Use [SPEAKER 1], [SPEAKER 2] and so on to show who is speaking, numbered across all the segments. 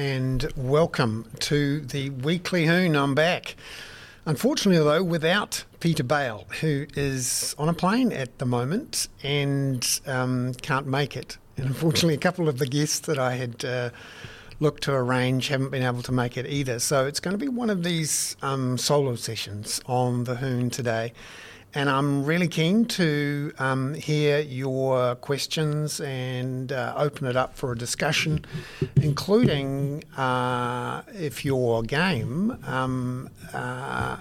[SPEAKER 1] and welcome to the Weekly Hoon. I'm back. Unfortunately, though, without Peter Bale, who is on a plane at the moment and um, can't make it. And unfortunately, a couple of the guests that I had uh, looked to arrange haven't been able to make it either. So it's going to be one of these um, solo sessions on the Hoon today. And I'm really keen to um, hear your questions and uh, open it up for a discussion, including uh, if your game, um, uh,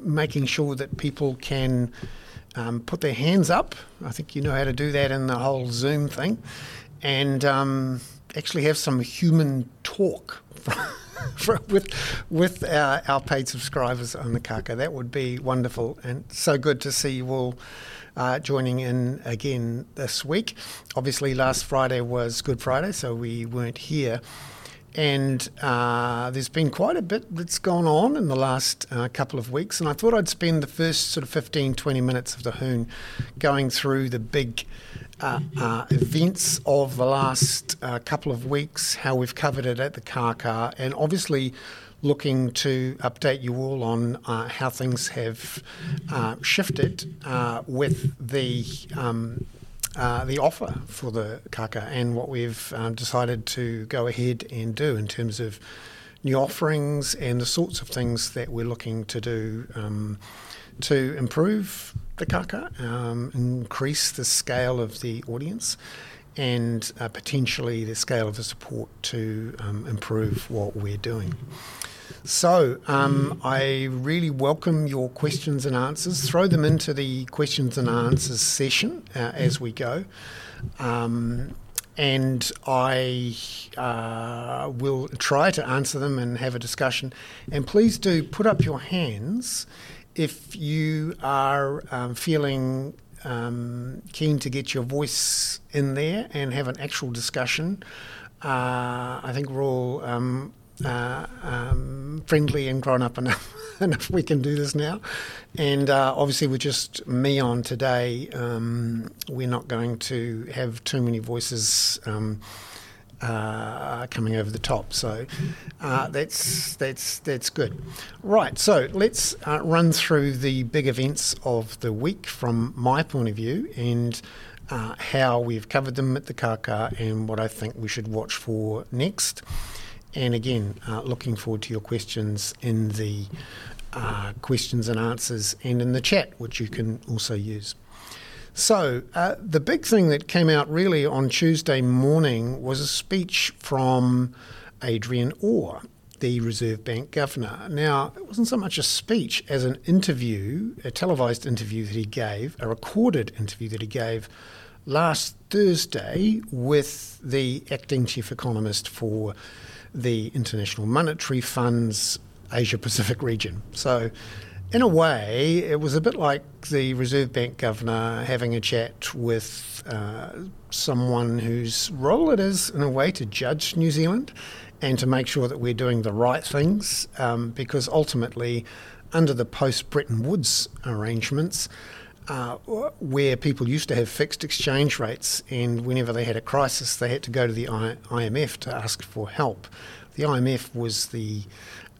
[SPEAKER 1] making sure that people can um, put their hands up. I think you know how to do that in the whole Zoom thing. And um, actually have some human talk. with with our, our paid subscribers on the Kaka. That would be wonderful and so good to see you all uh, joining in again this week. Obviously, last Friday was Good Friday, so we weren't here. And uh, there's been quite a bit that's gone on in the last uh, couple of weeks. And I thought I'd spend the first sort of 15, 20 minutes of the Hoon going through the big uh, uh, events of the last uh, couple of weeks, how we've covered it at the Kaka, and obviously looking to update you all on uh, how things have shifted with the. Um, the offer for the kaka and what we've um, decided to go ahead and do in terms of new offerings and the sorts of things that we're looking to do um, to improve the kaka, um, increase the scale of the audience, and uh, potentially the scale of the support to um, improve what we're doing. So, um, I really welcome your questions and answers. Throw them into the questions and answers session uh, as we go. Um, and I uh, will try to answer them and have a discussion. And please do put up your hands if you are um, feeling um, keen to get your voice in there and have an actual discussion, uh, I think we're all um, uh, um, friendly and grown up enough, enough we can do this now. And uh, obviously, with just me on today, um, we're not going to have too many voices um, uh, coming over the top. So uh, that's that's that's good. Right. So let's uh, run through the big events of the week from my point of view and. Uh, how we've covered them at the Kaka and what I think we should watch for next. And again, uh, looking forward to your questions in the uh, questions and answers and in the chat, which you can also use. So, uh, the big thing that came out really on Tuesday morning was a speech from Adrian Orr, the Reserve Bank governor. Now, it wasn't so much a speech as an interview, a televised interview that he gave, a recorded interview that he gave last Thursday with the acting chief economist for the International Monetary Fund's Asia Pacific region. So, in a way, it was a bit like the Reserve Bank governor having a chat with uh, someone whose role it is, in a way, to judge New Zealand and to make sure that we're doing the right things, um, because ultimately, under the post Bretton Woods arrangements, uh, where people used to have fixed exchange rates, and whenever they had a crisis, they had to go to the IMF to ask for help. The IMF was the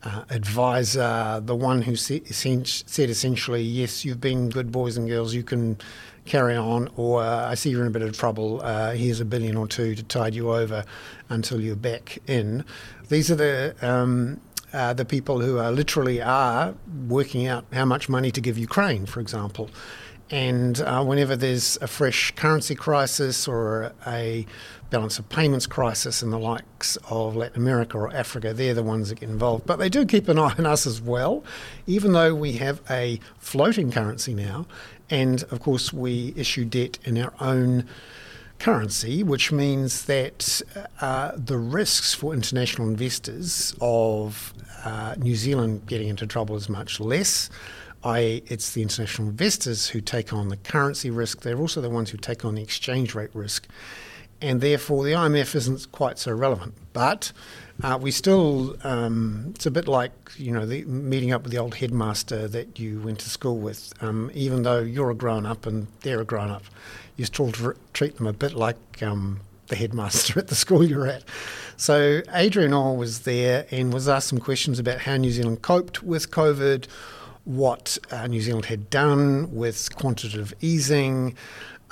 [SPEAKER 1] uh, advisor, the one who said essentially, yes, you've been good boys and girls, you can carry on, or uh, I see you're in a bit of trouble, uh, here's a billion or two to tide you over until you're back in. These are the um, uh, the people who are literally are working out how much money to give Ukraine, for example. And uh, whenever there's a fresh currency crisis or a balance of payments crisis in the likes of Latin America or Africa, they're the ones that get involved. But they do keep an eye on us as well, even though we have a floating currency now. And of course, we issue debt in our own currency, which means that uh, the risks for international investors of uh, New Zealand getting into trouble is much less i.e., it's the international investors who take on the currency risk. They're also the ones who take on the exchange rate risk. And therefore, the IMF isn't quite so relevant. But uh, we still, um, it's a bit like, you know, the, meeting up with the old headmaster that you went to school with. Um, even though you're a grown up and they're a grown up, you still treat them a bit like um, the headmaster at the school you're at. So Adrian Orr was there and was asked some questions about how New Zealand coped with COVID, what uh, New Zealand had done with quantitative easing,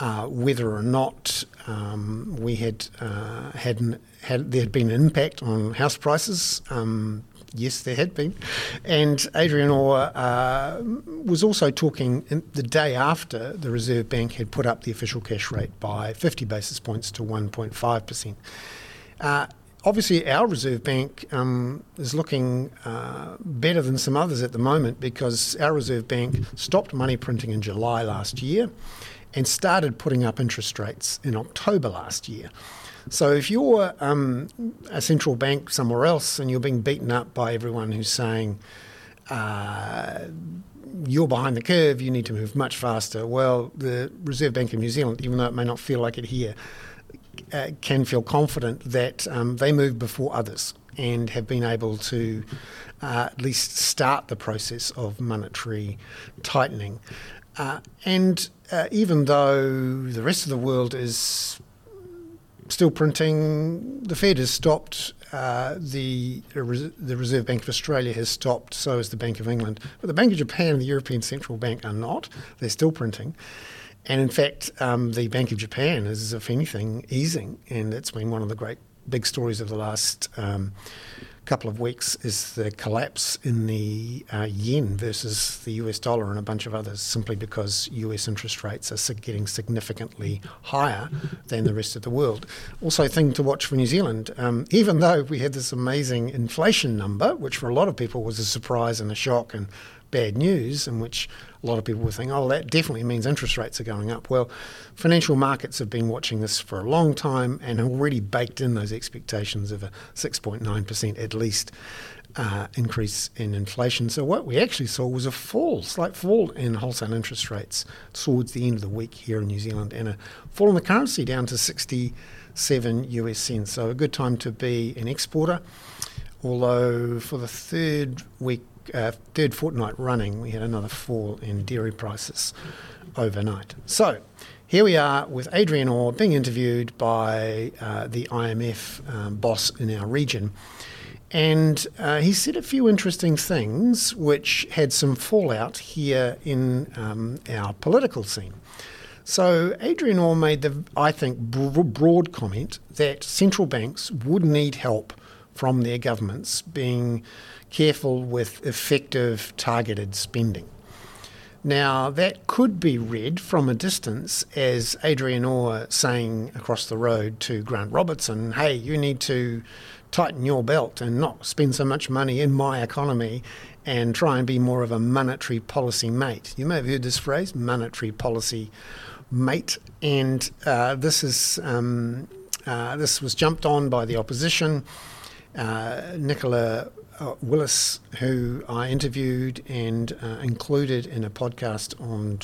[SPEAKER 1] uh, whether or not um, we had uh, had, had there had been an impact on house prices. Um, yes, there had been, and Adrian Orr uh, was also talking the day after the Reserve Bank had put up the official cash rate by 50 basis points to 1.5 percent. Obviously, our Reserve Bank um, is looking uh, better than some others at the moment because our Reserve Bank stopped money printing in July last year and started putting up interest rates in October last year. So if you're um, a central bank somewhere else and you're being beaten up by everyone who's saying, uh, you're behind the curve, you need to move much faster. Well, the Reserve Bank of New Zealand, even though it may not feel like it here, uh, can feel confident that um, they move before others and have been able to uh, at least start the process of monetary tightening. Uh, and uh, even though the rest of the world is still printing, the Fed has stopped, uh, the, the Reserve Bank of Australia has stopped, so has the Bank of England. But the Bank of Japan and the European Central Bank are not. They're still printing. And in fact, um, the Bank of Japan is, if anything, easing. And it's been one of the great big stories of the last um, couple of weeks is the collapse in the uh, yen versus the US dollar and a bunch of others, simply because US interest rates are getting significantly higher than the rest of the world. Also, thing to watch for New Zealand, um, even though we had this amazing inflation number, which for a lot of people was a surprise and a shock and bad news, in which a lot of people were thinking, oh, that definitely means interest rates are going up. Well, financial markets have been watching this for a long time and have already baked in those expectations of a 6.9% at least uh, increase in inflation. So what we actually saw was a fall, slight fall in wholesale interest rates towards the end of the week here in New Zealand, and a fall in the currency down to 67 US cents. So a good time to be an exporter. Although for the third week uh, third fortnight running, we had another fall in dairy prices overnight. So here we are with Adrian Orr being interviewed by uh, the IMF um, boss in our region. And uh, he said a few interesting things which had some fallout here in um, our political scene. So Adrian Orr made the, I think, broad comment that central banks would need help from their governments being careful with effective targeted spending. Now, that could be read from a distance as Adrian Orr saying across the road to Grant Robertson, hey, you need to tighten your belt and not spend so much money in my economy and try and be more of a monetary policy mate. You may have heard this phrase, monetary policy mate, and uh, this is um, uh, this was jumped on by the opposition. Uh, Nicola uh, Willis, who I interviewed and uh, included in a podcast on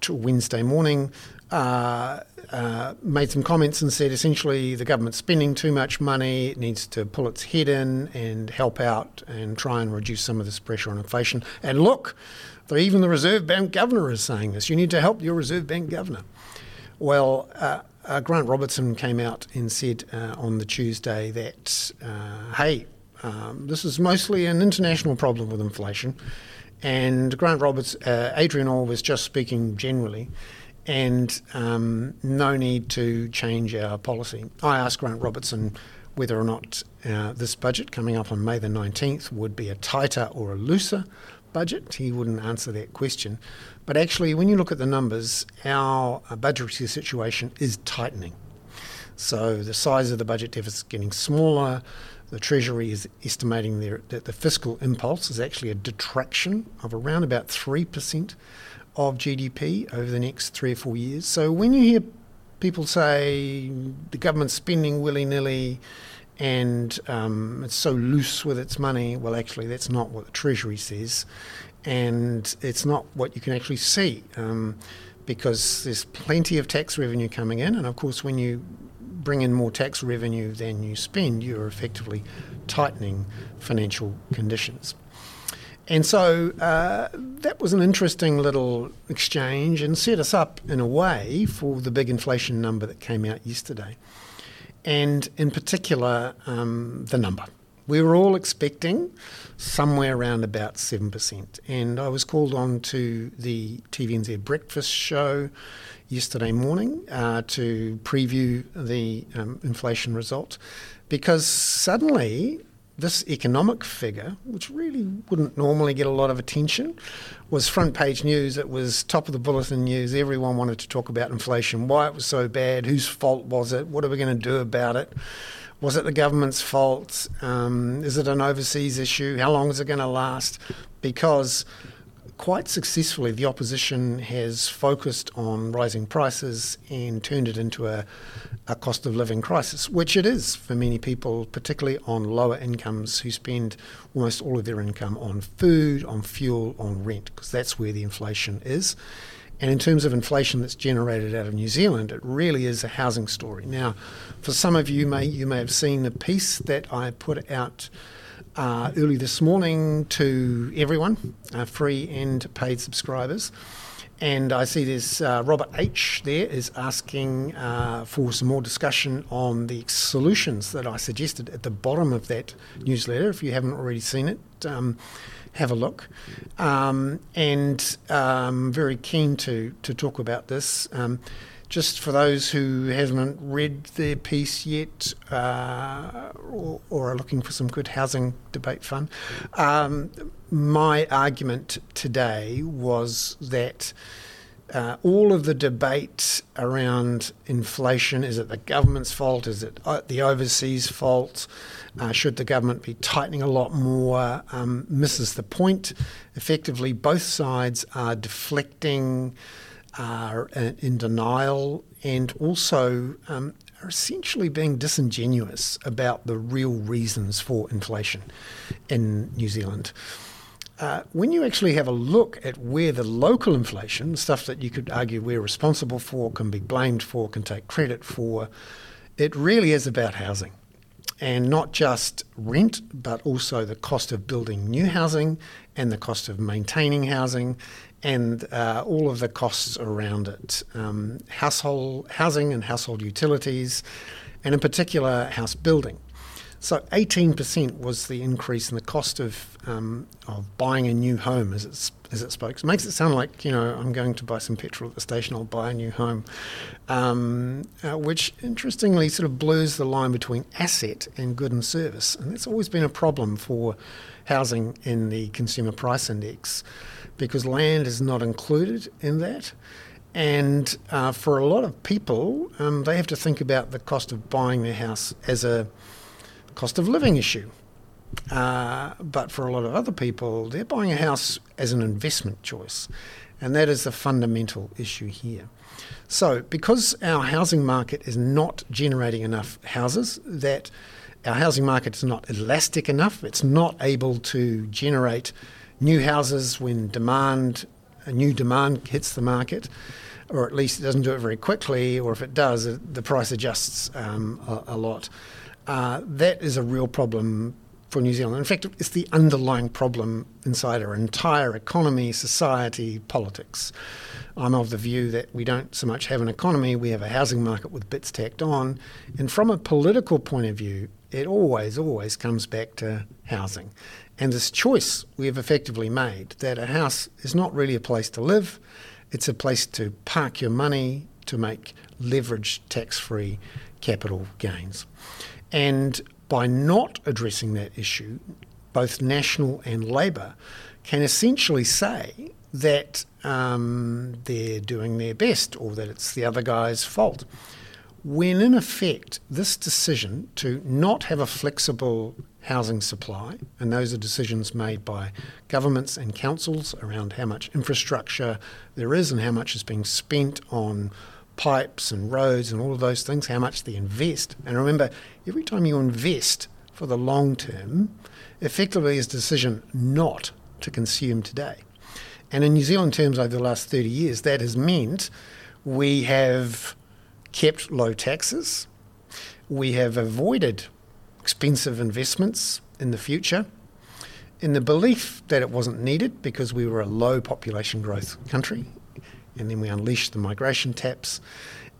[SPEAKER 1] t- Wednesday morning, uh, uh, made some comments and said essentially the government's spending too much money, it needs to pull its head in and help out and try and reduce some of this pressure on inflation. And look, even the Reserve Bank governor is saying this. You need to help your Reserve Bank governor. Well, uh, uh, Grant Robertson came out and said uh, on the Tuesday that, uh, hey, um, this is mostly an international problem with inflation. And Grant Roberts, uh, Adrian Orr was just speaking generally, and um, no need to change our policy. I asked Grant Robertson whether or not uh, this budget coming up on May the 19th would be a tighter or a looser budget. He wouldn't answer that question. But actually, when you look at the numbers, our uh, budgetary situation is tightening. So the size of the budget deficit is getting smaller. The Treasury is estimating that the fiscal impulse is actually a detraction of around about 3% of GDP over the next three or four years. So when you hear people say the government's spending willy nilly and um, it's so loose with its money, well, actually, that's not what the Treasury says. And it's not what you can actually see. Um, because there's plenty of tax revenue coming in, and of course, when you bring in more tax revenue than you spend, you're effectively tightening financial conditions. And so uh, that was an interesting little exchange and set us up in a way for the big inflation number that came out yesterday. And in particular, um, the number. We were all expecting somewhere around about 7%. And I was called on to the TVNZ breakfast show yesterday morning uh, to preview the um, inflation result because suddenly this economic figure, which really wouldn't normally get a lot of attention, was front page news. It was top of the bulletin news. Everyone wanted to talk about inflation, why it was so bad, whose fault was it, what are we going to do about it. Was it the government's fault? Um, is it an overseas issue? How long is it going to last? Because quite successfully, the opposition has focused on rising prices and turned it into a, a cost of living crisis, which it is for many people, particularly on lower incomes who spend almost all of their income on food, on fuel, on rent, because that's where the inflation is. And in terms of inflation that's generated out of New Zealand, it really is a housing story. Now, for some of you, may you may have seen the piece that I put out uh, early this morning to everyone, uh, free and paid subscribers. And I see there's uh, Robert H. there is asking uh, for some more discussion on the solutions that I suggested at the bottom of that newsletter. If you haven't already seen it, um, have a look. Um, and um, very keen to, to talk about this. Um, just for those who haven't read their piece yet uh, or, or, are looking for some good housing debate fun, um, my argument today was that. Uh, all of the debate around inflation is it the government's fault? Is it uh, the overseas fault? Uh, should the government be tightening a lot more? Um, misses the point. Effectively, both sides are deflecting are in denial and also um, are essentially being disingenuous about the real reasons for inflation in New Zealand. Uh, when you actually have a look at where the local inflation, stuff that you could argue we're responsible for, can be blamed for, can take credit for, it really is about housing. And not just rent, but also the cost of building new housing and the cost of maintaining housing and uh, all of the costs around it um, household housing and household utilities, and in particular, house building. So 18% was the increase in the cost of um, of buying a new home, as it as it spoke. It makes it sound like you know I'm going to buy some petrol at the station. I'll buy a new home, um, uh, which interestingly sort of blurs the line between asset and good and service, and that's always been a problem for housing in the consumer price index because land is not included in that. And uh, for a lot of people, um, they have to think about the cost of buying their house as a cost of living issue. Uh, but for a lot of other people, they're buying a house as an investment choice. And that is the fundamental issue here. So, because our housing market is not generating enough houses, that our housing market is not elastic enough, it's not able to generate new houses when demand, a new demand hits the market, or at least it doesn't do it very quickly, or if it does, the price adjusts um, a, a, lot. Uh, that is a real problem for New Zealand. In fact, it's the underlying problem inside our entire economy, society, politics. I'm of the view that we don't so much have an economy, we have a housing market with bits tacked on. And from a political point of view, it always, always comes back to housing. And this choice we have effectively made that a house is not really a place to live, it's a place to park your money to make leverage tax free capital gains. And by not addressing that issue, both National and Labour can essentially say that um, they're doing their best or that it's the other guy's fault. When in effect, this decision to not have a flexible housing supply, and those are decisions made by governments and councils around how much infrastructure there is and how much is being spent on pipes and roads and all of those things, how much they invest. And remember, every time you invest for the long term, effectively is a decision not to consume today. And in New Zealand terms, over the last 30 years, that has meant we have kept low taxes, we have avoided expensive investments in the future. in the belief that it wasn't needed because we were a low population growth country, and then we unleashed the migration taps,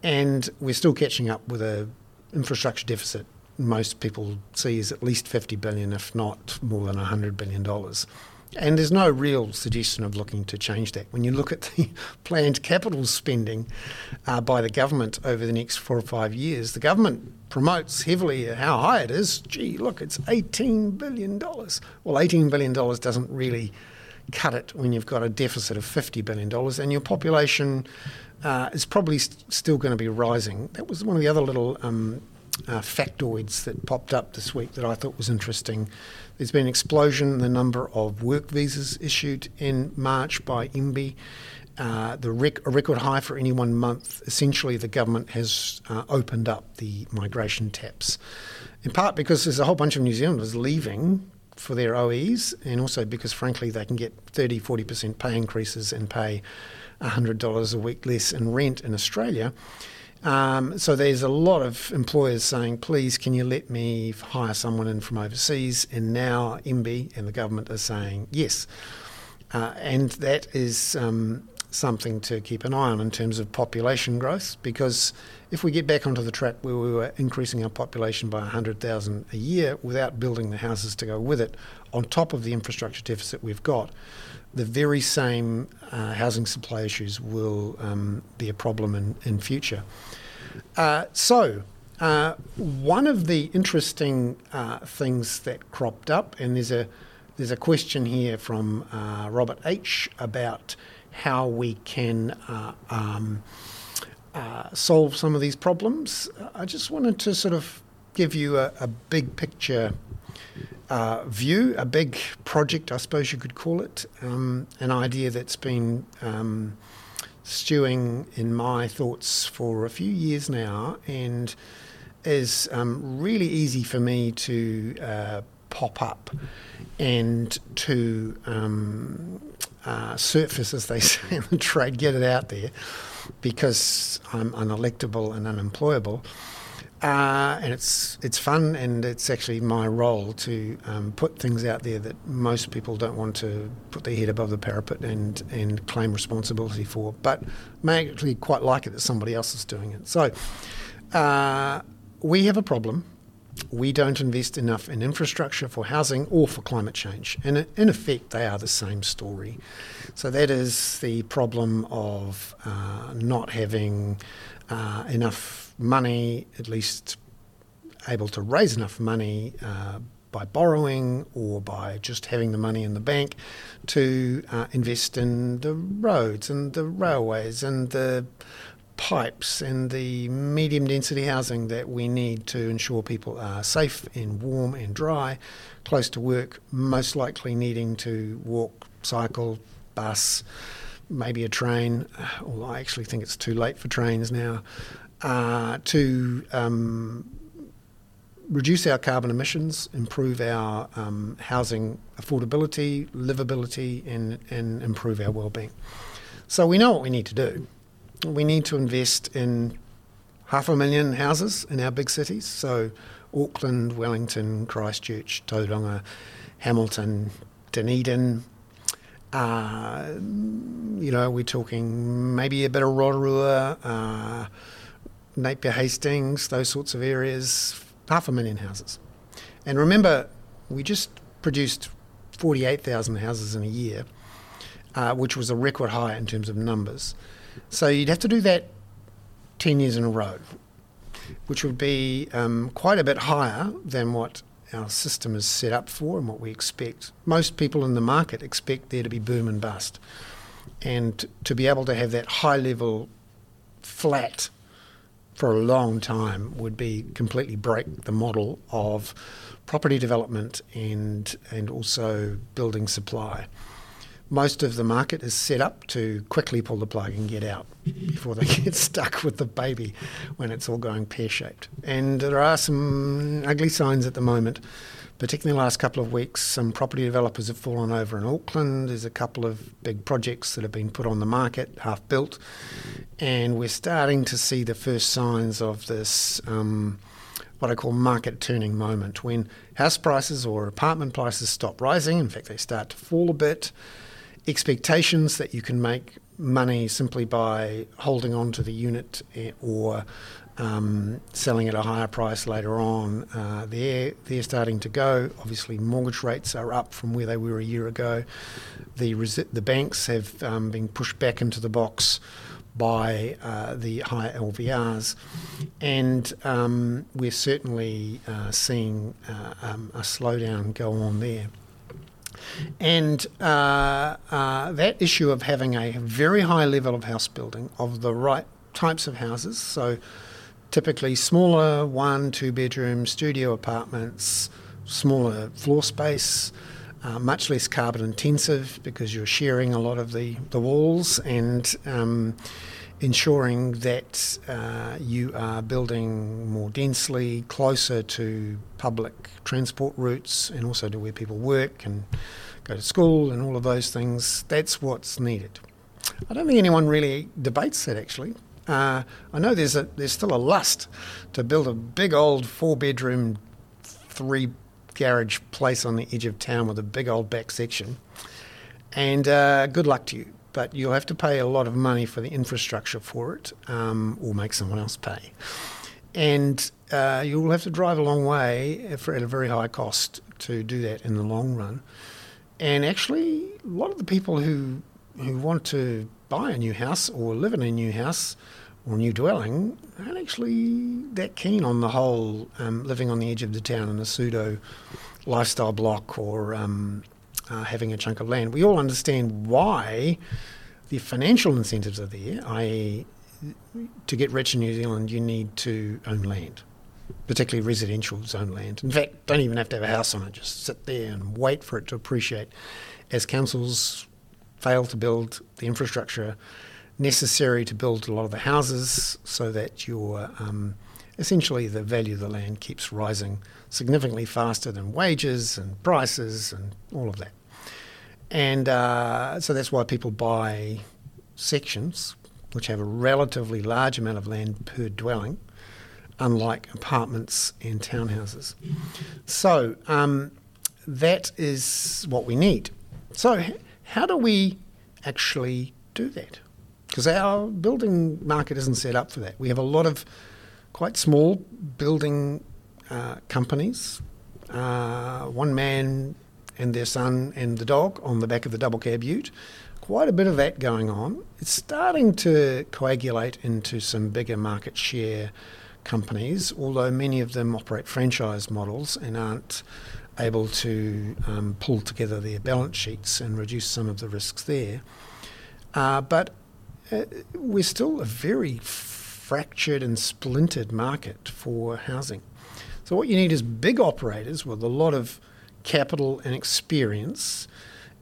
[SPEAKER 1] and we're still catching up with a infrastructure deficit most people see is at least 50 billion, if not more than 100 billion dollars. And there's no real suggestion of looking to change that. When you look at the planned capital spending uh, by the government over the next four or five years, the government promotes heavily how high it is. Gee, look, it's $18 billion. Well, $18 billion doesn't really cut it when you've got a deficit of $50 billion and your population uh, is probably st- still going to be rising. That was one of the other little um, uh, factoids that popped up this week that I thought was interesting. There's been an explosion in the number of work visas issued in March by MBIE. Uh, the rec- a record high for any one month. Essentially, the government has uh, opened up the migration taps, in part because there's a whole bunch of New Zealanders leaving for their OEs, and also because, frankly, they can get 30, 40% pay increases and pay $100 a week less in rent in Australia. Um, so there's a lot of employers saying, please, can you let me hire someone in from overseas? And now MBIE and the government are saying yes. Uh, and that is um, something to keep an eye on in terms of population growth, because if we get back onto the track where we were increasing our population by 100,000 a year without building the houses to go with it, on top of the infrastructure deficit we've got, the very same uh, housing supply issues will um, be a problem in, in future. Uh, so, uh, one of the interesting uh, things that cropped up, and there's a there's a question here from uh, Robert H about how we can uh, solve some of these problems. I just wanted to sort of give you a, a big picture uh, view, a big project, I suppose you could call it, um, an idea that's been um, stewing in my thoughts for a few years now and is um, really easy for me to uh, pop up and to um, uh, surface, as they say in the trade, get it out there because I'm unelectable and unemployable. Uh, and it's it's fun, and it's actually my role to um, put things out there that most people don't want to put their head above the parapet and and claim responsibility for, but may actually quite like it that somebody else is doing it. So uh, we have a problem. We don't invest enough in infrastructure for housing or for climate change, and in effect, they are the same story. So that is the problem of uh, not having uh, enough money, at least able to raise enough money uh, by borrowing or by just having the money in the bank to uh, invest in the roads and the railways and the pipes and the medium density housing that we need to ensure people are safe and warm and dry, close to work, most likely needing to walk, cycle, bus, maybe a train. Although I actually think it's too late for trains now uh, to um, reduce our carbon emissions, improve our um, housing affordability, livability, and, and improve our well-being. So we know what we need to do. We need to invest in half a million houses in our big cities. So Auckland, Wellington, Christchurch, Tauranga, Hamilton, Dunedin. Uh, you know, we're talking maybe a bit of Rotorua. Uh, Napier Hastings, those sorts of areas, half a million houses. And remember, we just produced 48,000 houses in a year, uh, which was a record high in terms of numbers. So you'd have to do that 10 years in a row, which would be um, quite a bit higher than what our system is set up for and what we expect. Most people in the market expect there to be boom and bust. And to be able to have that high level, flat for a long time would be completely break the model of property development and and also building supply. Most of the market is set up to quickly pull the plug and get out before they get stuck with the baby when it's all going pear shaped. And there are some ugly signs at the moment particularly the last couple of weeks, some property developers have fallen over in Auckland. There's a couple of big projects that have been put on the market, half built, and we're starting to see the first signs of this um, what I call market turning moment when house prices or apartment prices stop rising. In fact, they start to fall a bit. Expectations that you can make money simply by holding on to the unit eh, or um, selling at a higher price later on, uh, they're, they're starting to go. Obviously, mortgage rates are up from where they were a year ago. The, resi- the banks have um, been pushed back into the box by uh, the higher LVRs, and um, we're certainly uh, seeing uh, um, a slowdown go on there. And uh, uh, that issue of having a very high level of house building of the right types of houses, so typically smaller one, two bedroom studio apartments, smaller floor space, uh, much less carbon intensive because you're sharing a lot of the, the walls and um, ensuring that uh, you are building more densely, closer to public transport routes and also to where people work and go to school and all of those things. That's what's needed. I don't think anyone really debates that actually. Uh, I know there's a there's still a lust to build a big old four bedroom, three garage place on the edge of town with a big old back section. And uh, good luck to you. But you'll have to pay a lot of money for the infrastructure for it, um, or make someone else pay. And uh, you'll have to drive a long way for, at a very high cost to do that in the long run. And actually, a lot of the people who who want to buy a new house or live in a new house or new dwelling aren't actually that keen on the whole um, living on the edge of the town in a pseudo lifestyle block or um, uh, having a chunk of land. We all understand why the financial incentives are there, i.e., to get rich in New Zealand, you need to own land, particularly residential zone land. In fact, don't even have to have a house on it, just sit there and wait for it to appreciate. As councils fail to build the infrastructure necessary to build a lot of the houses so that your um, essentially the value of the land keeps rising significantly faster than wages and prices and all of that. And uh, so that's why people buy sections which have a relatively large amount of land per dwelling, unlike apartments and townhouses. So um, that is what we need. So how do we actually do that? Because our building market isn't set up for that. We have a lot of quite small building uh, companies, uh, one man and their son and the dog on the back of the double cab ute. Quite a bit of that going on. It's starting to coagulate into some bigger market share companies, although many of them operate franchise models and aren't able to um, pull together their balance sheets and reduce some of the risks there. Uh, but uh, we're still a very fractured and splintered market for housing. So, what you need is big operators with a lot of capital and experience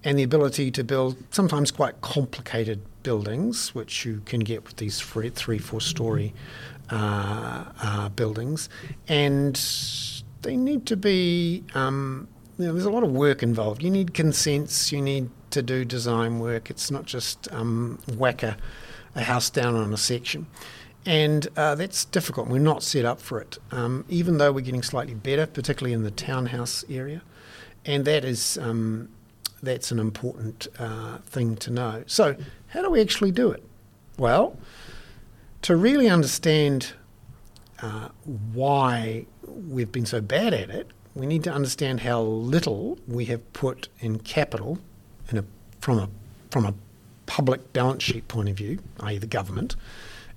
[SPEAKER 1] and the ability to build sometimes quite complicated buildings, which you can get with these three, three four story uh, uh, buildings. And they need to be, um, you know, there's a lot of work involved. You need consents, you need to do design work. It's not just um, whack a, a, house down on a section. And uh, that's difficult. We're not set up for it, um, even though we're getting slightly better, particularly in the townhouse area. And that is um, that's an important uh, thing to know. So, how do we actually do it? Well, to really understand uh, why we've been so bad at it, we need to understand how little we have put in capital in a, from, a, from a public balance sheet point of view, i.e., the government,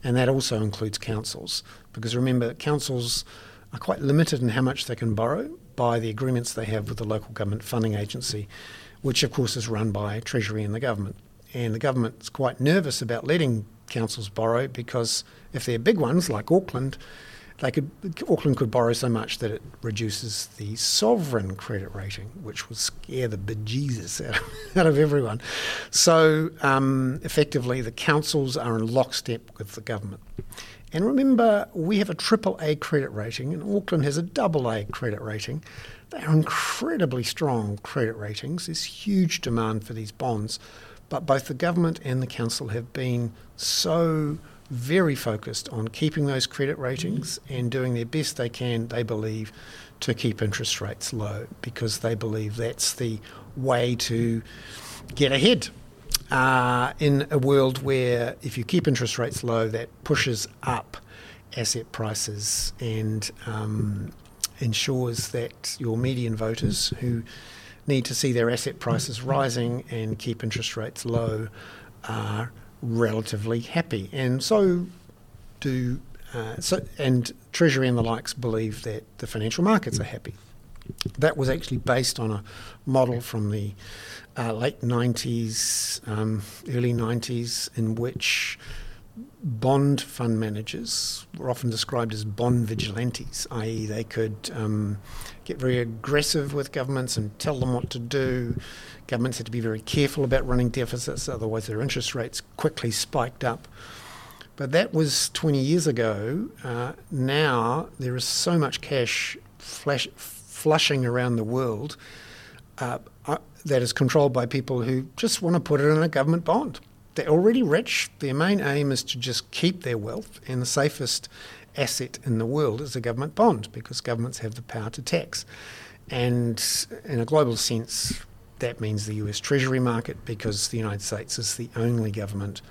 [SPEAKER 1] and that also includes councils. Because remember, councils are quite limited in how much they can borrow by the agreements they have with the local government funding agency, which of course is run by Treasury and the government. And the government's quite nervous about letting councils borrow because if they're big ones like Auckland, they could Auckland could borrow so much that it reduces the sovereign credit rating, which would scare the bejesus out of, out of everyone. So um, effectively, the councils are in lockstep with the government. And remember, we have a triple A credit rating, and Auckland has a double A credit rating. They are incredibly strong credit ratings. There's huge demand for these bonds, but both the government and the council have been so very focused on keeping those credit ratings and doing their best they can, they believe, to keep interest rates low because they believe that's the way to get ahead. Uh, in a world where if you keep interest rates low, that pushes up asset prices and um, ensures that your median voters who need to see their asset prices rising and keep interest rates low are relatively happy. And so do uh, so, and Treasury and the likes believe that the financial markets are happy. That was actually based on a model from the uh, late 90s, um, early 90s, in which bond fund managers were often described as bond vigilantes, i.e., they could um, get very aggressive with governments and tell them what to do. Governments had to be very careful about running deficits, otherwise, their interest rates quickly spiked up. But that was 20 years ago. Uh, now there is so much cash flash, flushing around the world uh, that is controlled by people who just want to put it in a government bond. They're already rich. Their main aim is to just keep their wealth, and the safest asset in the world is a government bond because governments have the power to tax. And in a global sense, that means the US Treasury market because the United States is the only government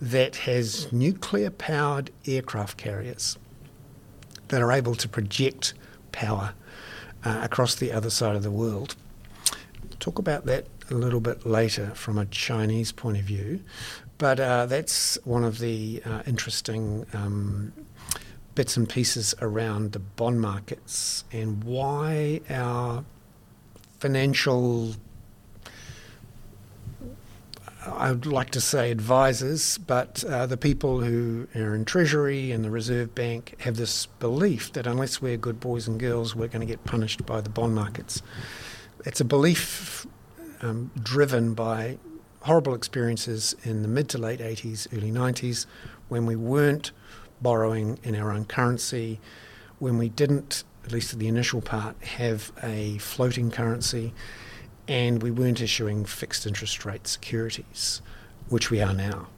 [SPEAKER 1] that has nuclear powered aircraft carriers that are able to project power uh, across the other side of the world. Talk about that a little bit later from a Chinese point of view. But uh, that's one of the uh, interesting um, bits and pieces around the bond markets and why our financial I would like to say advisors, but uh, the people who are in Treasury and the Reserve Bank have this belief that unless we're good boys and girls, we're going to get punished by the bond markets. It's a belief um, driven by horrible experiences in the mid to late 80s, early 90s, when we weren't borrowing in our own currency, when we didn't, at least in the initial part, have a floating currency, and we weren't issuing fixed interest rate securities, which we are now.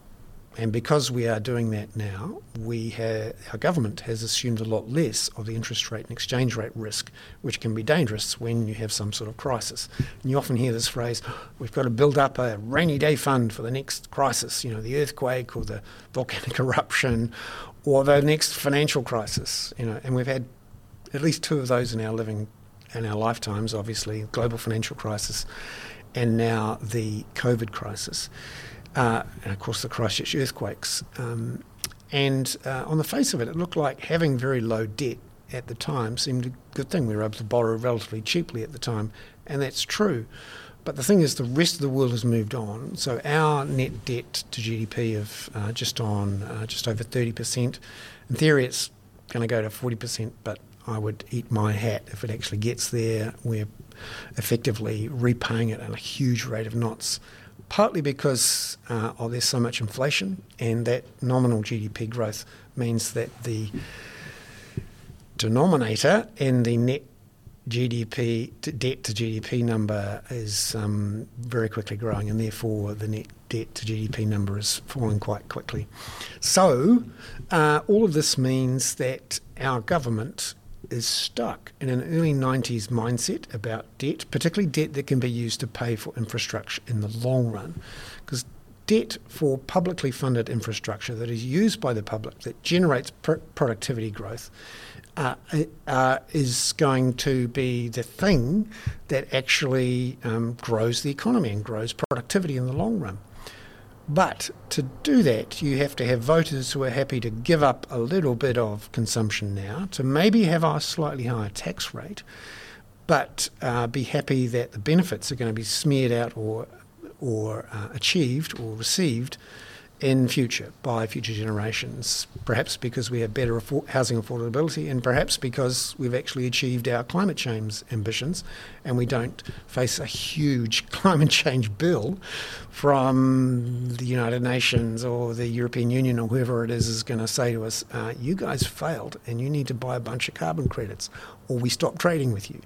[SPEAKER 1] And because we are doing that now, we have, our government has assumed a lot less of the interest rate and exchange rate risk, which can be dangerous when you have some sort of crisis. And you often hear this phrase, oh, we've got to build up a rainy day fund for the next crisis, you know, the earthquake or the volcanic eruption or the next financial crisis, you know, and we've had at least two of those in our living in our lifetimes, obviously, global financial crisis and now the COVID crisis uh, and of course the Christchurch earthquakes. Um, and uh, on the face of it, it looked like having very low debt at the time seemed a good thing. We were able to borrow relatively cheaply at the time, and that's true. But the thing is, the rest of the world has moved on. So our net debt to GDP of uh, just on uh, just over 30%. In theory, it's going to go to 40%, but I would eat my hat if it actually gets there. We're effectively repaying it at a huge rate of knots partly because uh, oh, there's so much inflation, and that nominal GDP growth means that the denominator in the net GDP debt to GDP number is um, very quickly growing, and therefore the net debt to GDP number is falling quite quickly. So, uh, all of this means that our government is stuck in an early 90s mindset about debt, particularly debt that can be used to pay for infrastructure in the long run. Because debt for publicly funded infrastructure that is used by the public, that generates pr- productivity growth, uh, uh, is going to be the thing that actually um, grows the economy and grows productivity in the long run. But to do that, you have to have voters who are happy to give up a little bit of consumption now to maybe have a slightly higher tax rate, but uh, be happy that the benefits are going to be smeared out or or uh, achieved or received in future by future generations, perhaps because we have better housing affordability and perhaps because we've actually achieved our climate change ambitions and we don't face a huge climate change bill from the United Nations or the European Union or whoever it is is going to say to us, uh, you guys failed and you need to buy a bunch of carbon credits or we stop trading with you.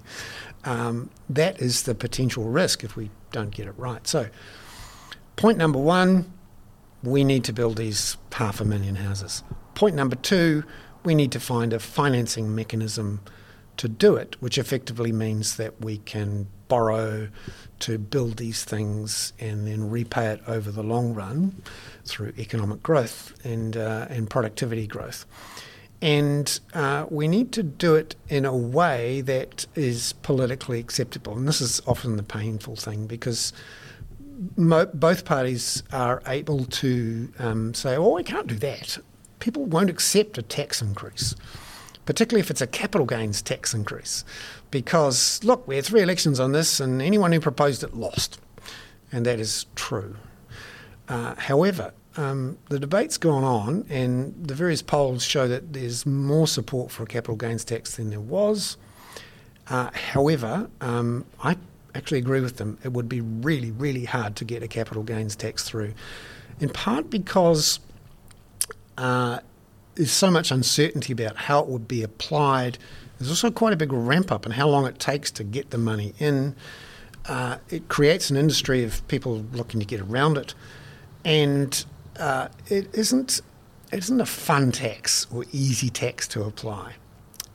[SPEAKER 1] Um, that is the potential risk if we don't get it right. So, point number one we need to build these half a million houses. Point number two, we need to find a financing mechanism to do it, which effectively means that we can borrow to build these things and then repay it over the long run through economic growth and uh, and productivity growth. And uh, we need to do it in a way that is politically acceptable. And this is often the painful thing because mo- both parties are able to um, say, oh, we can't do that. People won't accept a tax increase, particularly if it's a capital gains tax increase. Because, look, we had three elections on this, and anyone who proposed it lost. And that is true. Uh, however, um, the debate's gone on, and the various polls show that there's more support for a capital gains tax than there was. Uh, however, um, I actually agree with them. It would be really, really hard to get a capital gains tax through, in part because uh, there's so much uncertainty about how it would be applied. There's also quite a big ramp up in how long it takes to get the money in. Uh, it creates an industry of people looking to get around it, and uh, it isn't it isn't a fun tax or easy tax to apply.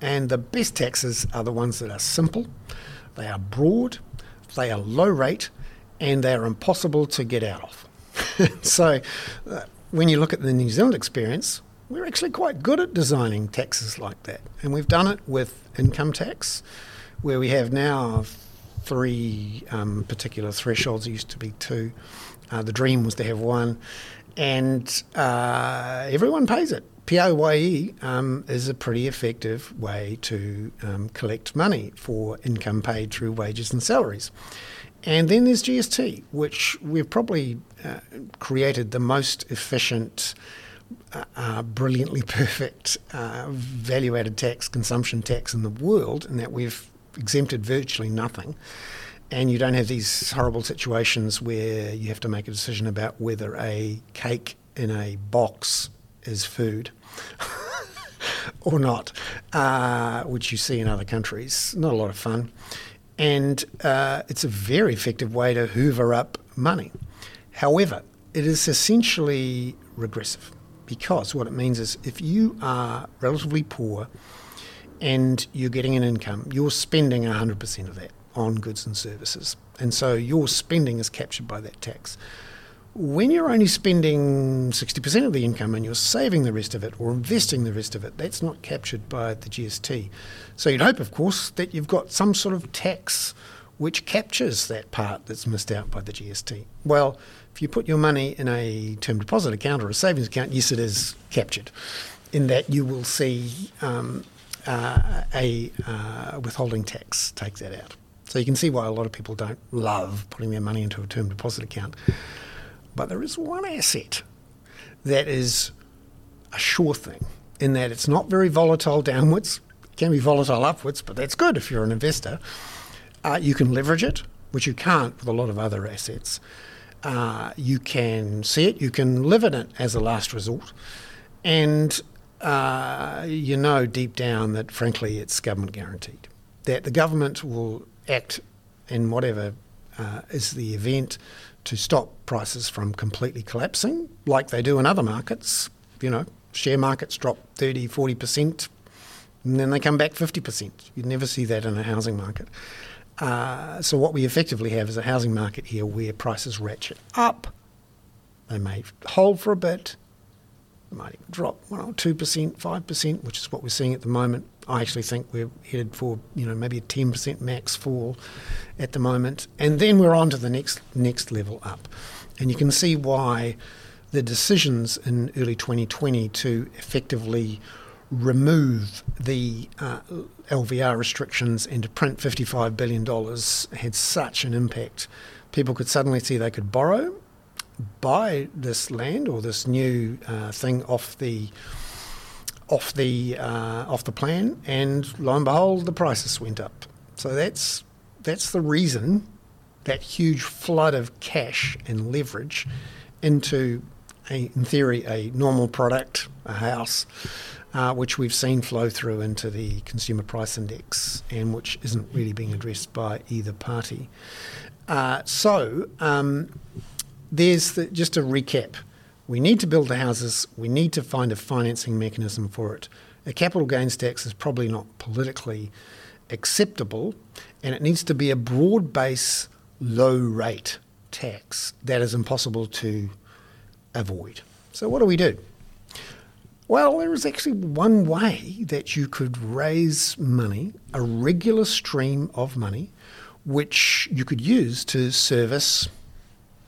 [SPEAKER 1] And the best taxes are the ones that are simple, they are broad, they are low rate and they are impossible to get out of. so, uh, when you look at the New Zealand experience, we're actually quite good at designing taxes like that. And we've done it with income tax, where we have now three um, particular thresholds. It used to be two. Uh, the dream was to have one. And uh, everyone pays it. PAYE um, is a pretty effective way to um, collect money for income paid through wages and salaries. And then there's GST, which we've probably uh, created the most efficient, uh, uh, brilliantly perfect uh, value added tax, consumption tax in the world, in that we've exempted virtually nothing. And you don't have these horrible situations where you have to make a decision about whether a cake in a box is food or not, uh, which you see in other countries. Not a lot of fun. And uh, it's a very effective way to hoover up money. However, it is essentially regressive because what it means is if you are relatively poor and you're getting an income, you're spending 100% of that on goods and services. And so your spending is captured by that tax when you're only spending 60% of the income and you're saving the rest of it or investing the rest of it, that's not captured by the GST. So you'd hope, of course, that you've got some sort of tax which captures that part that's missed out by the GST. Well, if you put your money in a term deposit account or a savings account, yes, it is captured, in that you will see um, uh, a uh, withholding tax take that out. So you can see why a lot of people don't love putting their money into a term deposit account. But there is one asset that is a sure thing in that it's not very volatile downwards. It can be volatile upwards, but that's good if you're an investor. Uh, you can leverage it, which you can't with a lot of other assets. Uh, you can see it, you can live in it as a last resort. And uh, you know deep down that, frankly, it's government guaranteed. That the government will act in whatever uh, is the event to stop prices from completely collapsing, like they do in other markets. You know, share markets drop 30, 40%, and then they come back 50%. You'd never see that in a housing market. Uh, so, what we effectively have is a housing market here where prices ratchet up. They may hold for a bit, might even drop 1 or 2%, 5%, which is what we're seeing at the moment. I actually think we're headed for, you know, maybe a 10% max fall at the moment. And then we're on to the next next level up. And you can see why the decisions in early 2020 to effectively remove the uh, LVR restrictions and to print $55 billion had such an impact. People could suddenly see they could borrow, buy this land or this new uh, thing off the off the uh, off the plan, and lo and behold, the prices went up. So that's that's the reason that huge flood of cash and leverage into, a, in theory, a normal product, a house, uh, which we've seen flow through into the consumer price index, and which isn't really being addressed by either party. Uh, so um, there's the, just a recap We need to build the houses. We need to find a financing mechanism for it. A capital gains tax is probably not politically acceptable, and it needs to be a broad base, low rate tax that is impossible to avoid. So, what do we do? Well, there is actually one way that you could raise money, a regular stream of money, which you could use to service,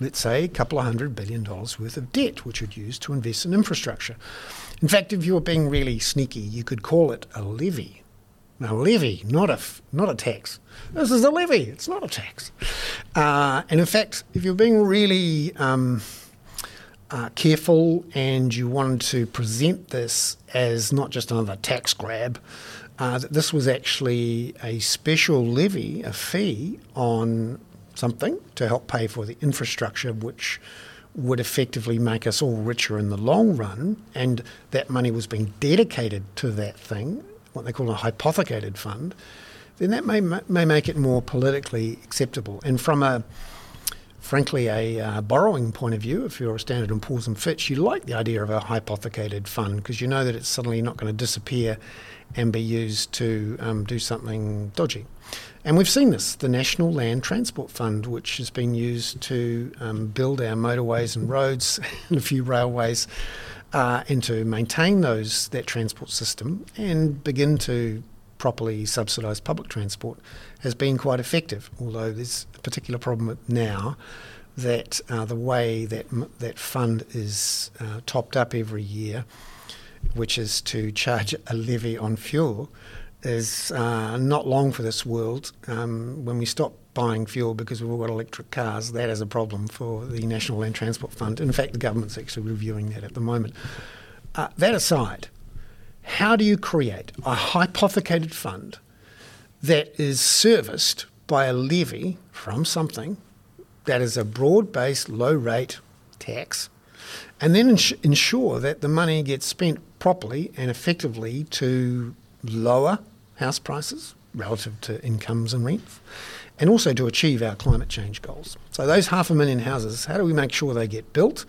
[SPEAKER 1] let's say, a couple of hundred billion dollars worth of debt, which you'd use to invest in infrastructure. In fact, if you were being really sneaky, you could call it a levy. A levy, not a, not a tax. This is a levy, it's not a tax. Uh, and in fact, if you're being really um, uh, careful and you wanted to present this as not just another tax grab, uh, that this was actually a special levy, a fee on something to help pay for the infrastructure, which would effectively make us all richer in the long run, and that money was being dedicated to that thing, what they call a hypothecated fund, then that may may make it more politically acceptable. And from a frankly, a uh, borrowing point of view, if you're a Standard and Poor's and Fitch, you like the idea of a hypothecated fund because you know that it's suddenly not going to disappear and be used to um, do something dodgy. And we've seen this the National Land Transport Fund, which has been used to um, build our motorways and roads and a few railways. Uh, and to maintain those that transport system and begin to properly subsidise public transport has been quite effective. Although there's a particular problem now that uh, the way that that fund is uh, topped up every year, which is to charge a levy on fuel, is uh, not long for this world. Um, when we stop buying fuel because we've all got electric cars, that is a problem for the National Land Transport Fund. In fact, the government's actually reviewing that at the moment. Uh, that aside, how do you create a hypothecated fund that is serviced by a levy from something that is a broad based, low rate tax, and then ins- ensure that the money gets spent properly and effectively to lower house prices relative to incomes and rents, and also to achieve our climate change goals. So, those half a million houses, how do we make sure they get built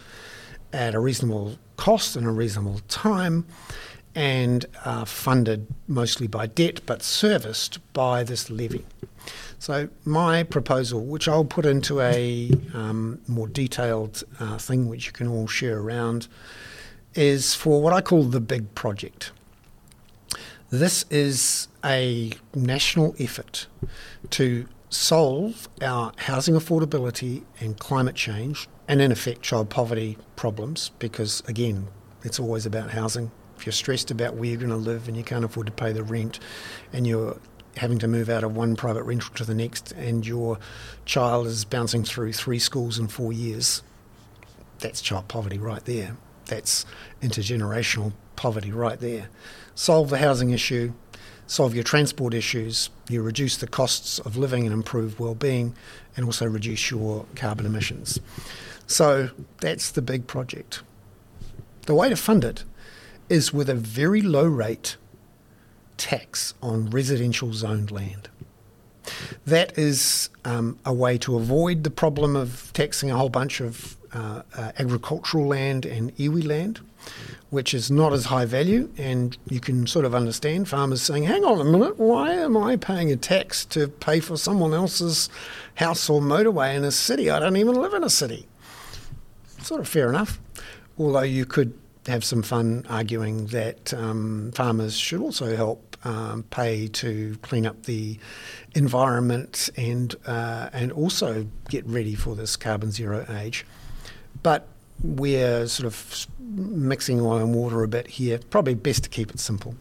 [SPEAKER 1] at a reasonable cost and a reasonable time? and are funded mostly by debt but serviced by this levy. So, my proposal, which I'll put into a um, more detailed uh, thing which you can all share around, is for what I call the big project. This is a national effort to solve our housing affordability and climate change, and in effect, child poverty problems, because again, it's always about housing if you're stressed about where you're going to live and you can't afford to pay the rent and you're having to move out of one private rental to the next and your child is bouncing through three schools in four years, that's child poverty right there. That's intergenerational poverty right there. Solve the housing issue, solve your transport issues, you reduce the costs of living and improve well-being, and also reduce your carbon emissions. So that's the big project. The way to fund it is with a very low rate tax on residential zoned land. That is um, a way to avoid the problem of taxing a whole bunch of uh, uh, agricultural land and iwi land, which is not as high value. And you can sort of understand farmers saying, hang on a minute, why am I paying a tax to pay for someone else's house or motorway in a city? I don't even live in a city. Sort of fair enough. Although you could have some fun arguing that um, farmers should also help um, pay to clean up the environment and uh, and also get ready for this carbon zero age. But we're sort of mixing oil and water a bit here. Probably best to keep it simple.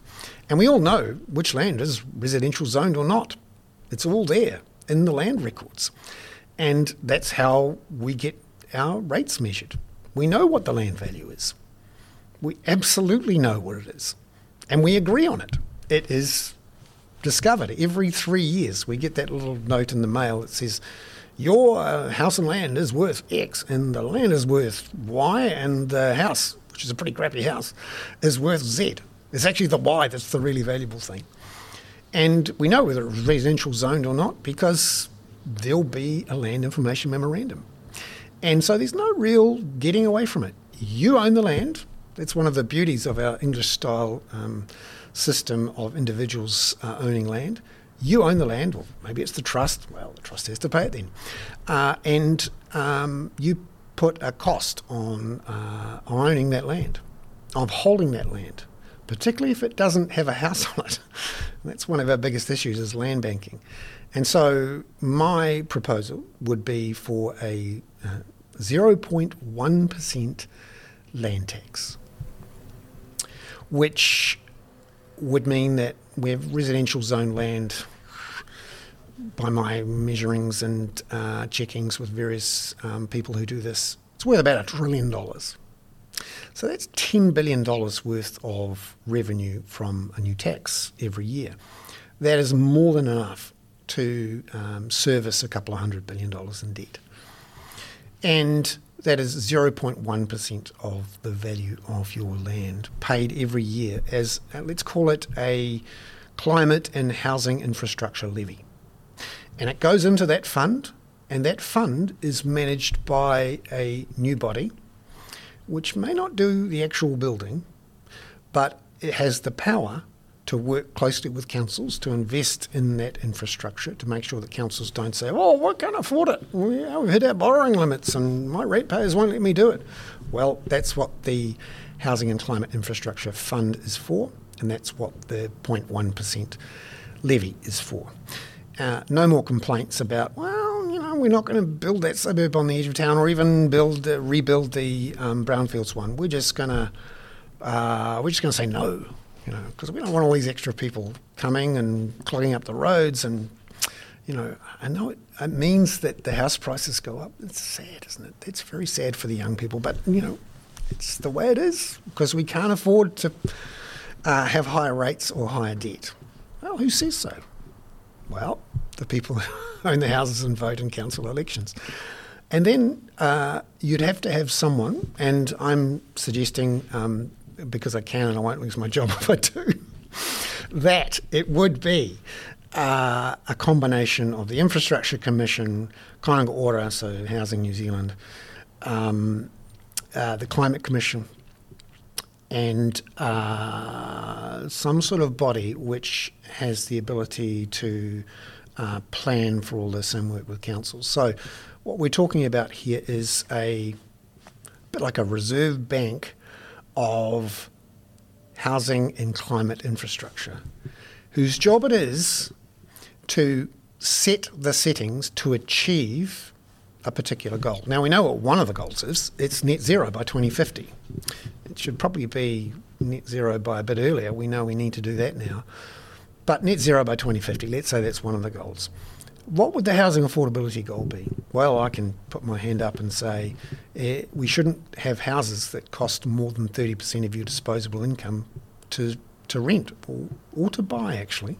[SPEAKER 1] And we all know which land is residential zoned or not. It's all there in the land records. And that's how we get our rates measured. We know what the land value is. We absolutely know what it is, and we agree on it. It is discovered every three years. We get that little note in the mail that says, Your uh, house and land is worth X, and the land is worth Y, and the house, which is a pretty crappy house, is worth Z. It's actually the Y that's the really valuable thing. And we know whether it's residential zoned or not because there'll be a land information memorandum. And so there's no real getting away from it you own the land. That's one of the beauties of our English style um, system of individuals uh, owning land. You own the land, or maybe it's the trust. Well, the trust has to pay it then. Uh, and um, you put a cost on, uh, on owning that land, of holding that land, particularly if it doesn't have a house on it. That's one of our biggest issues is land banking. And so my proposal would be for a uh, 0.1% land tax, which would mean that we have residential zone land by my measurings and uh, checkings with various um, people who do this, it's worth about a trillion dollars. So that's $10 billion worth of revenue from a new tax every year. That is more than enough to um, service a couple of hundred billion dollars in debt. And that is 0.1% of the value of your land paid every year as, uh, let's call it a climate and housing infrastructure levy. And it goes into that fund, and that fund is managed by a new body, which may not do the actual building, but it has the power to work closely with councils to invest in that infrastructure to make sure that councils don't say, oh, we can't afford it. We, have hit our borrowing limits and my ratepayers won't let me do it. Well, that's what the Housing and Climate Infrastructure Fund is for, and that's what the 0.1% levy is for. Uh, no more complaints about, well, you know, we're not going to build that suburb on the edge of town or even build, uh, rebuild the um, brownfields one. We're just going to, uh, we're just going to say no you know, because we don't want all these extra people coming and clogging up the roads. And, you know, I know it, it means that the house prices go up. It's sad, isn't it? It's very sad for the young people, but, you know, it's the way it is because we can't afford to uh, have higher rates or higher debt. Well, who says so? Well, the people who own the houses and vote in council elections. And then uh, you'd have to have someone, and I'm suggesting um, because I can and I won't lose my job if I do, that it would be uh, a combination of the Infrastructure Commission, Kāinga Ora, so Housing New Zealand, um, uh, the Climate Commission, and uh, some sort of body which has the ability to uh, plan for all this and work with councils. So, what we're talking about here is a bit like a reserve bank of housing and climate infrastructure, whose job it is to set the settings to achieve a particular goal. Now, we know what one of the goals is it's net zero by 2050. It should probably be net zero by a bit earlier. We know we need to do that now. But net zero by 2050, let's say that's one of the goals. What would the housing affordability goal be? Well, I can put my hand up and say eh, we shouldn't have houses that cost more than 30% of your disposable income to, to rent or, or to buy, actually,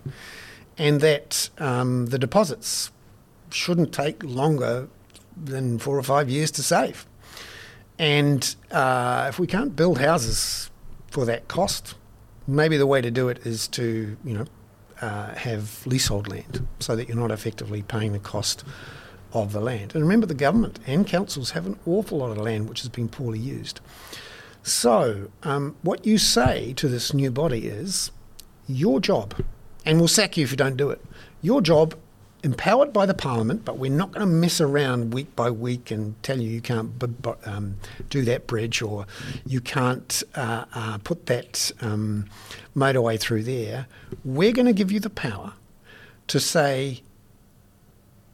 [SPEAKER 1] and that um, the deposits shouldn't take longer than four or five years to save. And uh, if we can't build houses for that cost, maybe the way to do it is to, you know, uh, have leasehold land so that you're not effectively paying the cost of the land. And remember, the government and councils have an awful lot of land which has been poorly used. So, um, what you say to this new body is your job, and we'll sack you if you don't do it. Your job empowered by the parliament, but we're not going to mess around week by week and tell you you can't b- b- um, do that bridge or you can't uh, uh, put that um, motorway through there. We're going to give you the power to say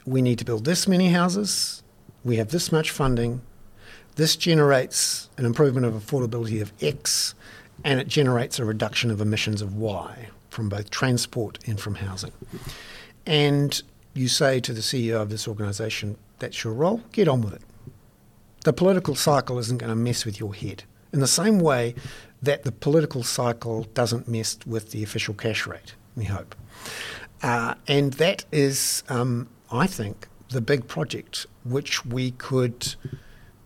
[SPEAKER 1] we need to build this many houses, we have this much funding, this generates an improvement of affordability of X, and it generates a reduction of emissions of Y from both transport and from housing. And you say to the CEO of this organisation, that's your role, get on with it. The political cycle isn't going to mess with your head. In the same way that the political cycle doesn't mess with the official cash rate, we hope. Uh, and that is, um, I think, the big project which we could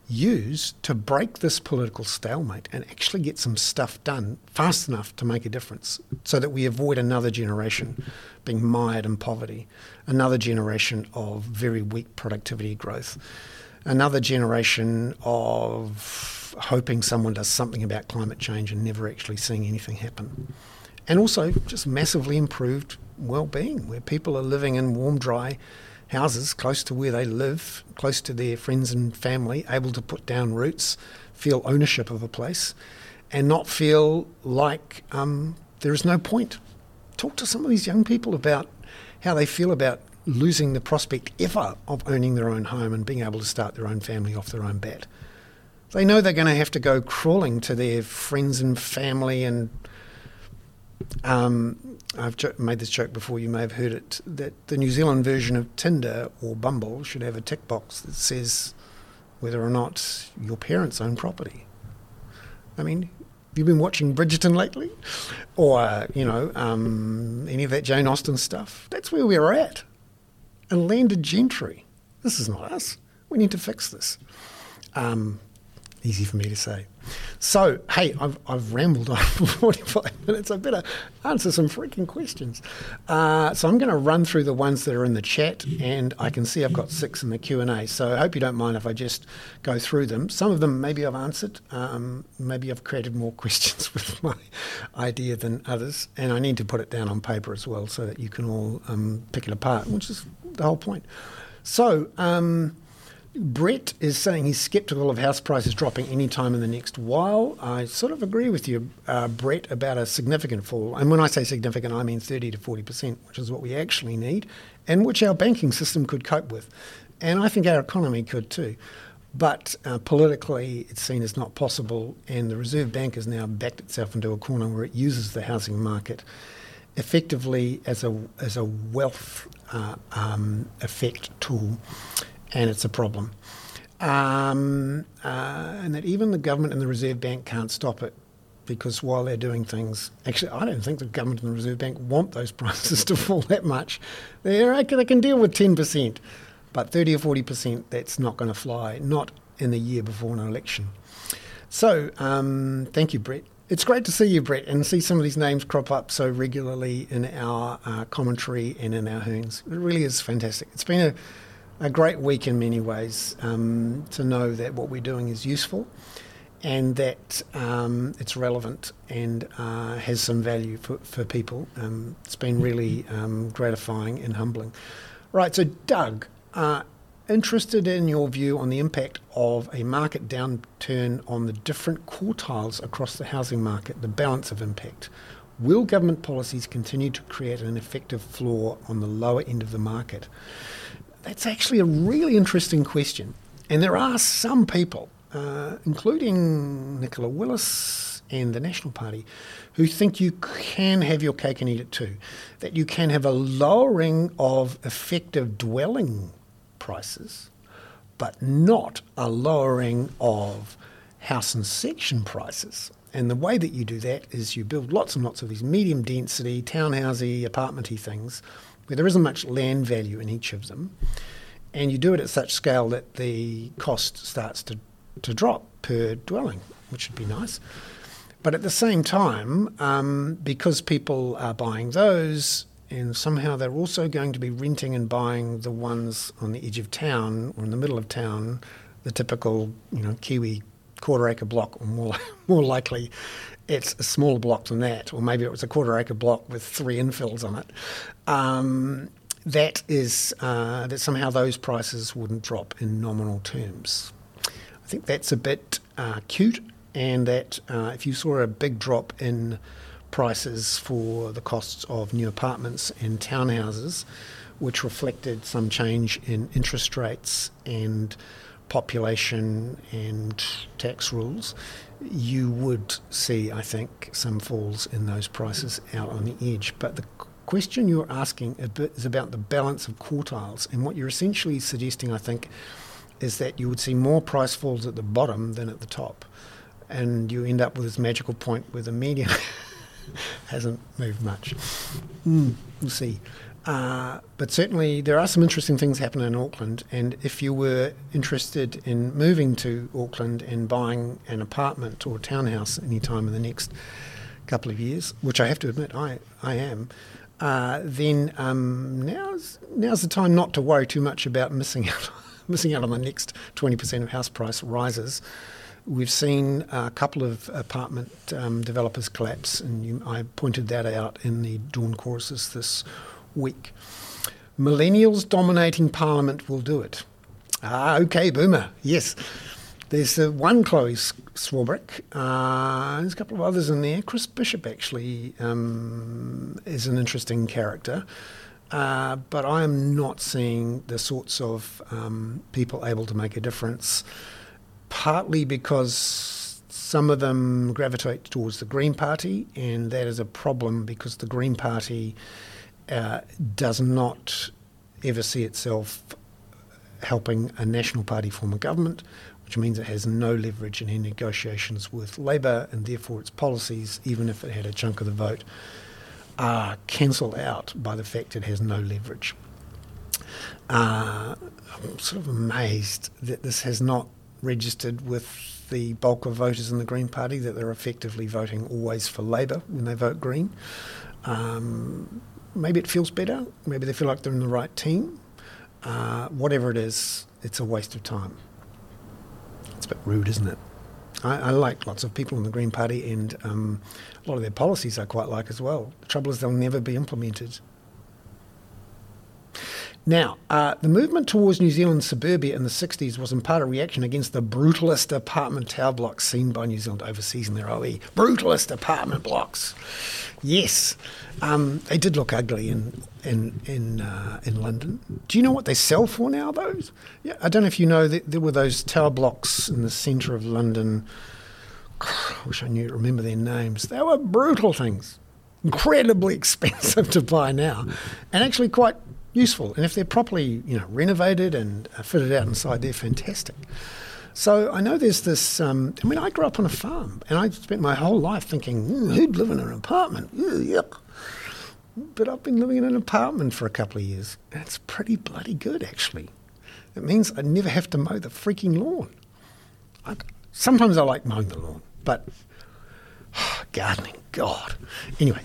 [SPEAKER 1] use to break this political stalemate and actually get some stuff done fast enough to make a difference so that we avoid another generation being mired in poverty, another generation of very weak productivity growth, another generation of hoping someone does something about climate change and never actually seeing anything happen. And also just massively improved well-being, where people are living in warm, dry houses close to where they live, close to their friends and family, able to put down roots, feel ownership of a place, and not feel like um, there is no point. Talk to some of these young people about how they feel about losing the prospect ever of owning their own home and being able to start their own family off their own bat. They know they're going to have to go crawling to their friends and family and um, I've jo- made this joke before, you may have heard it, that the New Zealand version of Tinder or Bumble should have a tick box that says whether or not your parents own property. I mean, have you been watching Bridgerton lately? Or, you know, um, any of that Jane Austen stuff? That's where we're at. A landed gentry. This is not us. We need to fix this. Um, easy for me to say. So, hey, I've, I've rambled on for 45 minutes. I better answer some freaking questions. Uh, so I'm going to run through the ones that are in the chat, and I can see I've got six in the Q&A. So I hope you don't mind if I just go through them. Some of them maybe I've answered. Um, maybe I've created more questions with my idea than others. And I need to put it down on paper as well so that you can all um, pick it apart, which is the whole point. So... Um, Brett is saying he's sceptical of house prices dropping any time in the next while. I sort of agree with you, uh, Brett, about a significant fall. And when I say significant, I mean 30 to 40%, which is what we actually need and which our banking system could cope with. And I think our economy could too. But uh, politically, it's seen as not possible, and the Reserve Bank has now backed itself into a corner where it uses the housing market effectively as a, as a wealth uh, um, effect tool and it's a problem. Um, uh, and that even the government and the Reserve Bank can't stop it because while they're doing things, actually, I don't think the government and the Reserve Bank want those prices to fall that much. They're, they can deal with 10%, but 30 or 40%, that's not going to fly, not in the year before an election. So, um, thank you, Brett. It's great to see you, Brett, and see some of these names crop up so regularly in our uh, commentary and in our hoons. It really is fantastic. It's been a a great week in many ways um, to know that what we're doing is useful and that um, it's relevant and uh, has some value for, for people. Um, it's been really um, gratifying and humbling. Right, so Doug, uh, interested in your view on the impact of a market downturn on the different quartiles across the housing market, the balance of impact. Will government policies continue to create an effective floor on the lower end of the market? That's actually a really interesting question. And there are some people, uh, including Nicola Willis and the National Party, who think you can have your cake and eat it too. That you can have a lowering of effective dwelling prices, but not a lowering of house and section prices. And the way that you do that is you build lots and lots of these medium density, townhousey, apartmenty things where there isn't much land value in each of them, and you do it at such scale that the cost starts to, to drop per dwelling, which would be nice. But at the same time, um, because people are buying those, and somehow they're also going to be renting and buying the ones on the edge of town or in the middle of town, the typical, you know, Kiwi quarter acre block, or more more likely, it's a smaller block than that, or maybe it was a quarter acre block with three infills on it. Um, that is uh, that somehow those prices wouldn't drop in nominal terms. I think that's a bit uh, cute, and that uh, if you saw a big drop in prices for the costs of new apartments and townhouses, which reflected some change in interest rates and population and tax rules, you would see, I think, some falls in those prices out on the edge. But the question you're asking is about the balance of quartiles, and what you're essentially suggesting, I think, is that you would see more price falls at the bottom than at the top, and you end up with this magical point where the median hasn't moved much. Mm, we'll see. Uh, but certainly, there are some interesting things happening in Auckland. And if you were interested in moving to Auckland and buying an apartment or townhouse anytime in the next couple of years, which I have to admit I, I am, uh, then um, now's, now's the time not to worry too much about missing out, missing out on the next 20% of house price rises. We've seen a couple of apartment um, developers collapse, and you, I pointed that out in the Dawn choruses this week. Millennials dominating Parliament will do it. Ah, okay, boomer. Yes. There's uh, one Chloe Swarbrick. Uh, there's a couple of others in there. Chris Bishop actually um, is an interesting character. Uh, but I am not seeing the sorts of um, people able to make a difference, partly because some of them gravitate towards the Green Party, and that is a problem because the Green Party uh, does not ever see itself helping a National Party form a government, which means it has no leverage in any negotiations with Labour, and therefore its policies, even if it had a chunk of the vote, are cancelled out by the fact it has no leverage. Uh, I'm sort of amazed that this has not registered with the bulk of voters in the Green Party, that they're effectively voting always for Labour when they vote Green. Um, maybe it feels better, maybe they feel like they're in the right team. Uh, whatever it is, it's a waste of time. It's a bit rude, isn't it? I, I like lots of people in the Green Party, and um, a lot of their policies I quite like as well. The trouble is, they'll never be implemented. Now, uh, the movement towards New Zealand suburbia in the 60s was in part a reaction against the brutalist apartment tower blocks seen by New Zealand overseas in their OE. Brutalist apartment blocks. Yes, um, they did look ugly in in in uh, in London. Do you know what they sell for now? Those, yeah, I don't know if you know that there were those tower blocks in the centre of London. I wish I knew remember their names. They were brutal things, incredibly expensive to buy now, and actually quite useful. And if they're properly, you know, renovated and uh, fitted out inside, they're fantastic. So I know there's this. Um, I mean, I grew up on a farm, and I spent my whole life thinking, mm, who'd live in an apartment? Ew, yuck. But I've been living in an apartment for a couple of years, and it's pretty bloody good, actually. It means I never have to mow the freaking lawn. I, sometimes I like mowing the lawn, but gardening, God. Anyway,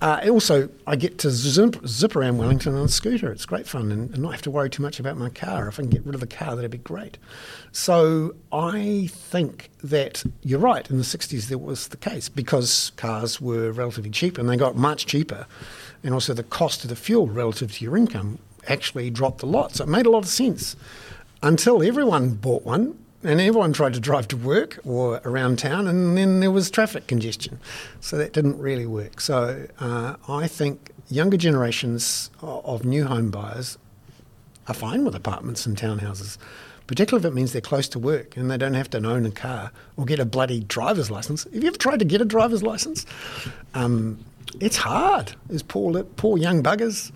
[SPEAKER 1] uh, also, I get to zip, zip, around Wellington on a scooter. It's great fun and, and, not have to worry too much about my car. If I can get rid of the car, that'd be great. So I think that you're right. In the 60s, there was the case because cars were relatively cheap and they got much cheaper. And also, the cost of the fuel relative to your income actually dropped a lot. So it made a lot of sense until everyone bought one and everyone tried to drive to work or around town, and then there was traffic congestion. So that didn't really work. So uh, I think younger generations of new home buyers are fine with apartments and townhouses, particularly if it means they're close to work and they don't have to own a car or get a bloody driver's license. Have you ever tried to get a driver's license? Um, it's hard. There's poor, poor young buggers.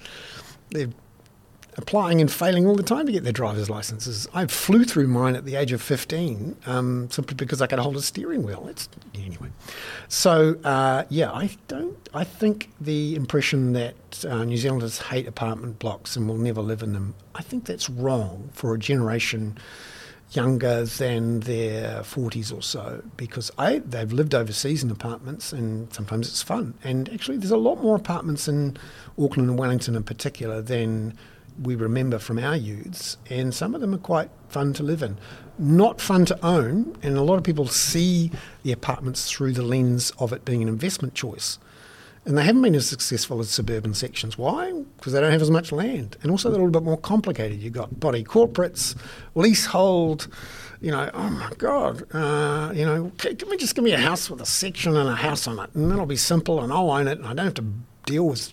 [SPEAKER 1] They've applying and failing all the time to get their driver's licenses. I flew through mine at the age of 15 um, simply because I could hold a steering wheel. It's anyway. So uh, yeah, I don't. I think the impression that uh, New Zealanders hate apartment blocks and will never live in them. I think that's wrong for a generation younger than their 40s or so because they've lived overseas in apartments and sometimes it's fun. And actually, there's a lot more apartments in Auckland and Wellington in particular than we remember from our youths, and some of them are quite fun to live in. Not fun to own, and a lot of people see the apartments through the lens of it being an investment choice. And they haven't been as successful as suburban sections. Why? Because they don't have as much land. And also, they're a little bit more complicated. You've got body corporates, leasehold, you know, oh my God, uh, you know, can we just give me a house with a section and a house on it? And that'll be simple, and I'll own it, and I don't have to deal with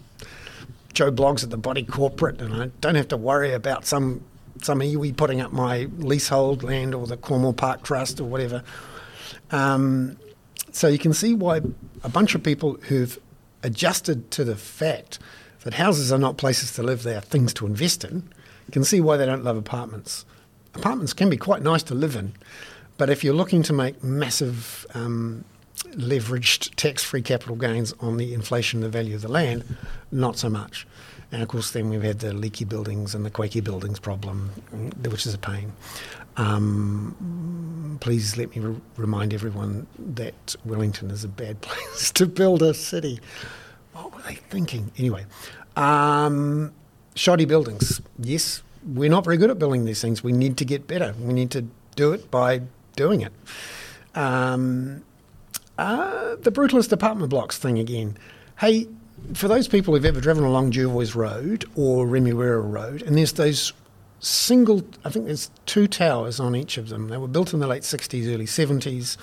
[SPEAKER 1] Joe Bloggs at the body corporate, and I don't have to worry about some some iwi putting up my leasehold land or the Cornwall Park Trust or whatever. Um, so you can see why a bunch of people who've adjusted to the fact that houses are not places to live; they are things to invest in. You can see why they don't love apartments. Apartments can be quite nice to live in, but if you're looking to make massive um, leveraged tax-free capital gains on the inflation of the value of the land, not so much. And of course, then we've had the leaky buildings and the quaky buildings problem, which is a pain. Um, please let me re- remind everyone that Wellington is a bad place to build a city. What were they thinking? Anyway, um, shoddy buildings. Yes, we're not very good at building these things. We need to get better. We need to do it by doing it. Um, uh, the brutalist apartment blocks thing again. Hey, for those people who've ever driven along Jervois Road or Remuera Road, and there's those single, I think there's two towers on each of them. They were built in the late 60s, early 70s,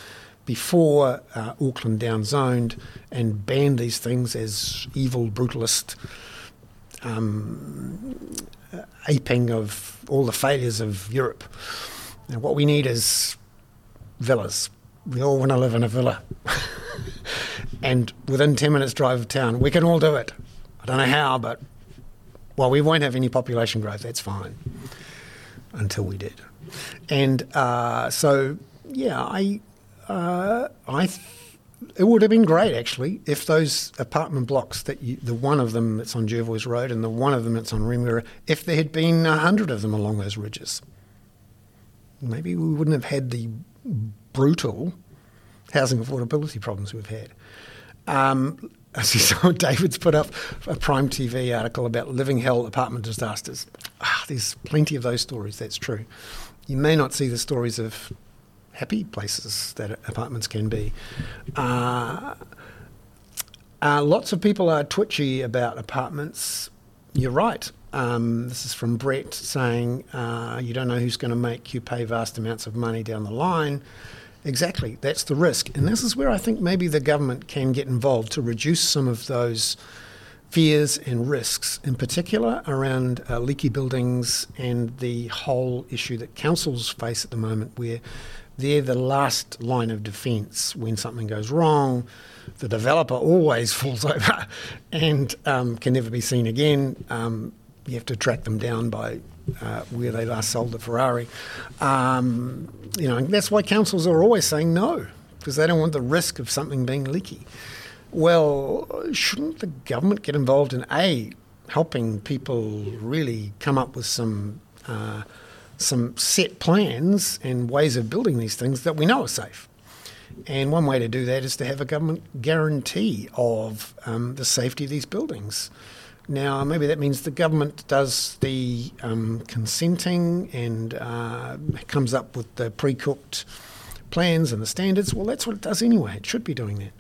[SPEAKER 1] before uh, Auckland downzoned and banned these things as evil, brutalist um, aping of all the failures of Europe. Now, what we need is villas. We all want to live in a villa. and within 10 minutes' drive of town, we can all do it. I don't know how, but well, we won't have any population growth, that's fine, until we did. And uh, so, yeah, I, uh, I, th- it would have been great actually if those apartment blocks that you, the one of them that's on Jervois Road and the one of them that's on Remuera, if there had been a hundred of them along those ridges, maybe we wouldn't have had the brutal housing affordability problems we've had. Um, I see so David's put up a Prime TV article about living hell apartment disasters. Ah, there's plenty of those stories, that's true. You may not see the stories of happy places that apartments can be. Uh, uh, lots of people are twitchy about apartments. You're right. Um, this is from Brett saying, uh, You don't know who's going to make you pay vast amounts of money down the line. Exactly, that's the risk. And this is where I think maybe the government can get involved to reduce some of those fears and risks, in particular around uh, leaky buildings and the whole issue that councils face at the moment, where they're the last line of defence when something goes wrong. The developer always falls over and um, can never be seen again. Um, you have to track them down by uh, where they last sold the Ferrari. Um, you know, that's why councils are always saying no, because they don't want the risk of something being leaky. Well, shouldn't the government get involved in A, helping people really come up with some uh, some set plans and ways of building these things that we know are safe? And one way to do that is to have a government guarantee of um, the safety of these buildings. Now, maybe that means the government does the um, consenting and uh, comes up with the pre cooked plans and the standards. Well, that's what it does anyway. It should be doing that.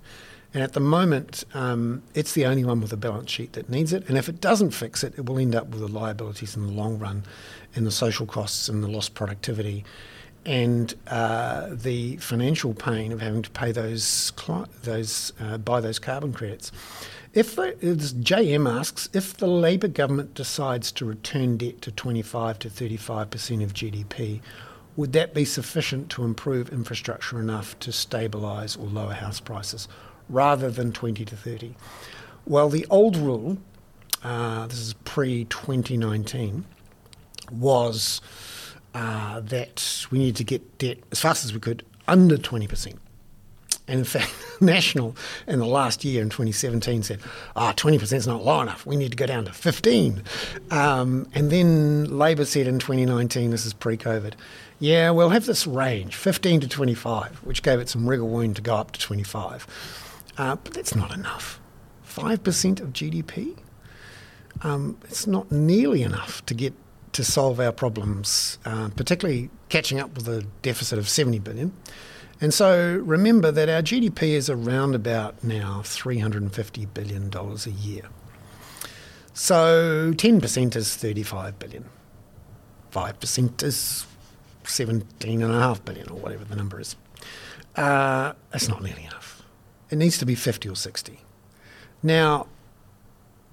[SPEAKER 1] And at the moment, um, it's the only one with a balance sheet that needs it. And if it doesn't fix it, it will end up with the liabilities in the long run and the social costs and the lost productivity and uh, the financial pain of having to pay those, those uh, buy those carbon credits. If the, JM asks, if the Labour government decides to return debt to 25 to 35% of GDP, would that be sufficient to improve infrastructure enough to stabilise or lower house prices rather than 20 to 30? Well, the old rule, uh, this is pre 2019, was uh, that we needed to get debt as fast as we could under 20%. And in fact, National in the last year in 2017 said, ah, oh, 20% is not low enough. We need to go down to 15. Um, and then Labour said in 2019, this is pre-COVID, yeah, we'll have this range, 15 to 25, which gave it some wriggle room to go up to 25. Uh, but that's not enough. 5% of GDP? Um, it's not nearly enough to get to solve our problems, uh, particularly catching up with a deficit of 70 billion. And so remember that our GDP is around about now $350 billion a year. So 10% is 35 billion. 5% is 17.5 billion or whatever the number is. Uh, that's not nearly enough. It needs to be 50 or 60. Now,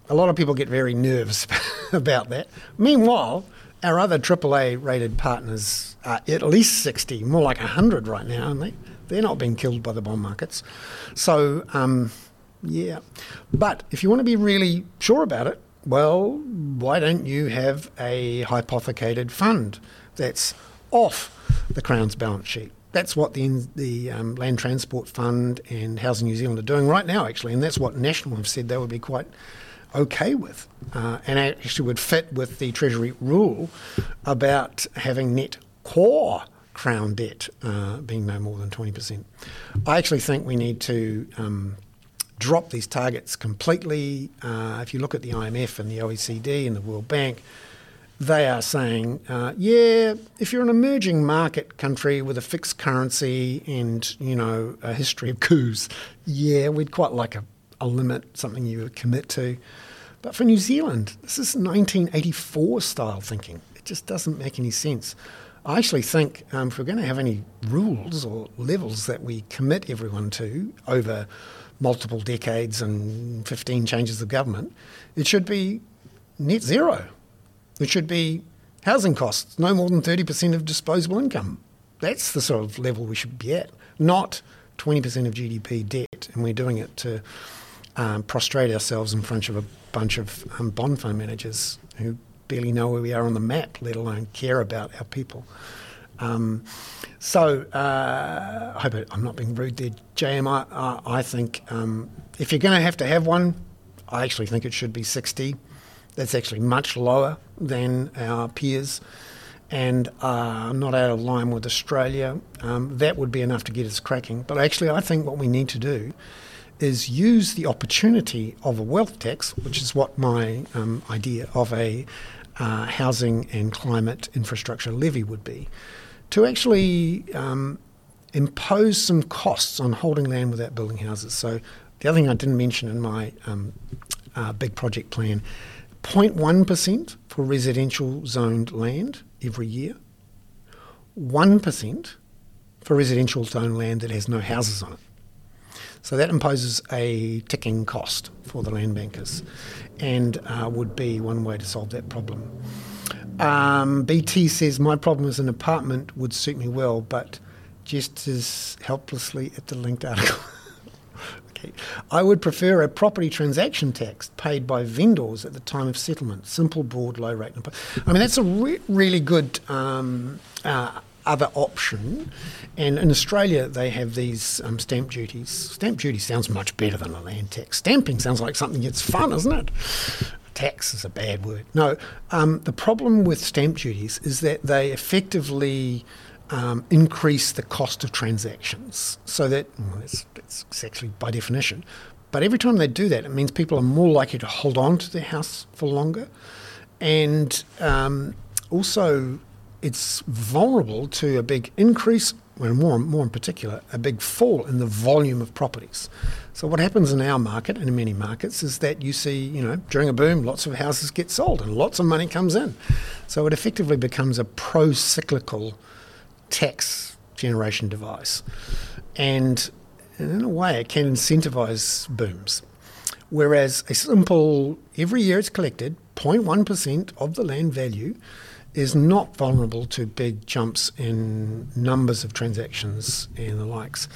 [SPEAKER 1] a lot of people get very nervous about that. Meanwhile, our other AAA rated partners are at least 60, more like 100 right now, and they, they're not being killed by the bond markets. So, um, yeah. But if you want to be really sure about it, well, why don't you have a hypothecated fund that's off the Crown's balance sheet? That's what the, the um, Land Transport Fund and Housing New Zealand are doing right now, actually, and that's what National have said they would be quite okay with, uh, and actually would fit with the Treasury rule about having net core crown debt uh, being no more than 20%. I actually think we need to um, drop these targets completely. Uh, if you look at the IMF and the OECD and the World Bank, they are saying, uh, yeah, if you're an emerging market country with a fixed currency and you know a history of coups, yeah, we'd quite like a, a limit, something you would commit to. But for New Zealand, this is 1984 style thinking. It just doesn't make any sense. I actually think um, if we're going to have any rules or levels that we commit everyone to over multiple decades and 15 changes of government, it should be net zero. It should be housing costs, no more than 30% of disposable income. That's the sort of level we should be at, not 20% of GDP debt, and we're doing it to um, prostrate ourselves in front of a bunch of um, bond fund managers who barely know where we are on the map, let alone care about our people. Um, so uh, I hope I'm not being rude there, JM. I, I think um, if you're going to have to have one, I actually think it should be 60. That's actually much lower than our peers and uh, not out of line with Australia. Um, that would be enough to get us cracking. But actually, I think what we need to do is use the opportunity of a wealth tax, which is what my um, idea of a uh, housing and climate infrastructure levy would be, to actually um, impose some costs on holding land without building houses. So the other thing I didn't mention in my um, uh, big project plan, 0.1% for residential zoned land every year, 1% for residential zoned land that has no houses on it. So that imposes a ticking cost for the land bankers and uh, would be one way to solve that problem. Um, BT says, My problem is an apartment would suit me well, but just as helplessly at the linked article. okay. I would prefer a property transaction tax paid by vendors at the time of settlement. Simple, broad, low rate. I mean, that's a re- really good um, uh, other option. And in Australia, they have these um, stamp duties. Stamp duty sounds much better than a land tax. Stamping sounds like something that's fun, isn't it? Tax is a bad word. No, um, the problem with stamp duties is that they effectively um, increase the cost of transactions. So that, well, that's, that's actually by definition. But every time they do that, it means people are more likely to hold on to their house for longer. And um, also, it's vulnerable to a big increase, well, more, more in particular, a big fall in the volume of properties. So what happens in our market and in many markets is that you see, you know, during a boom, lots of houses get sold and lots of money comes in. So it effectively becomes a pro-cyclical tax generation device. And in a way, it can incentivize booms. Whereas a simple, every year it's collected, 0.1% of the land value is not vulnerable to big jumps in numbers of transactions and the likes.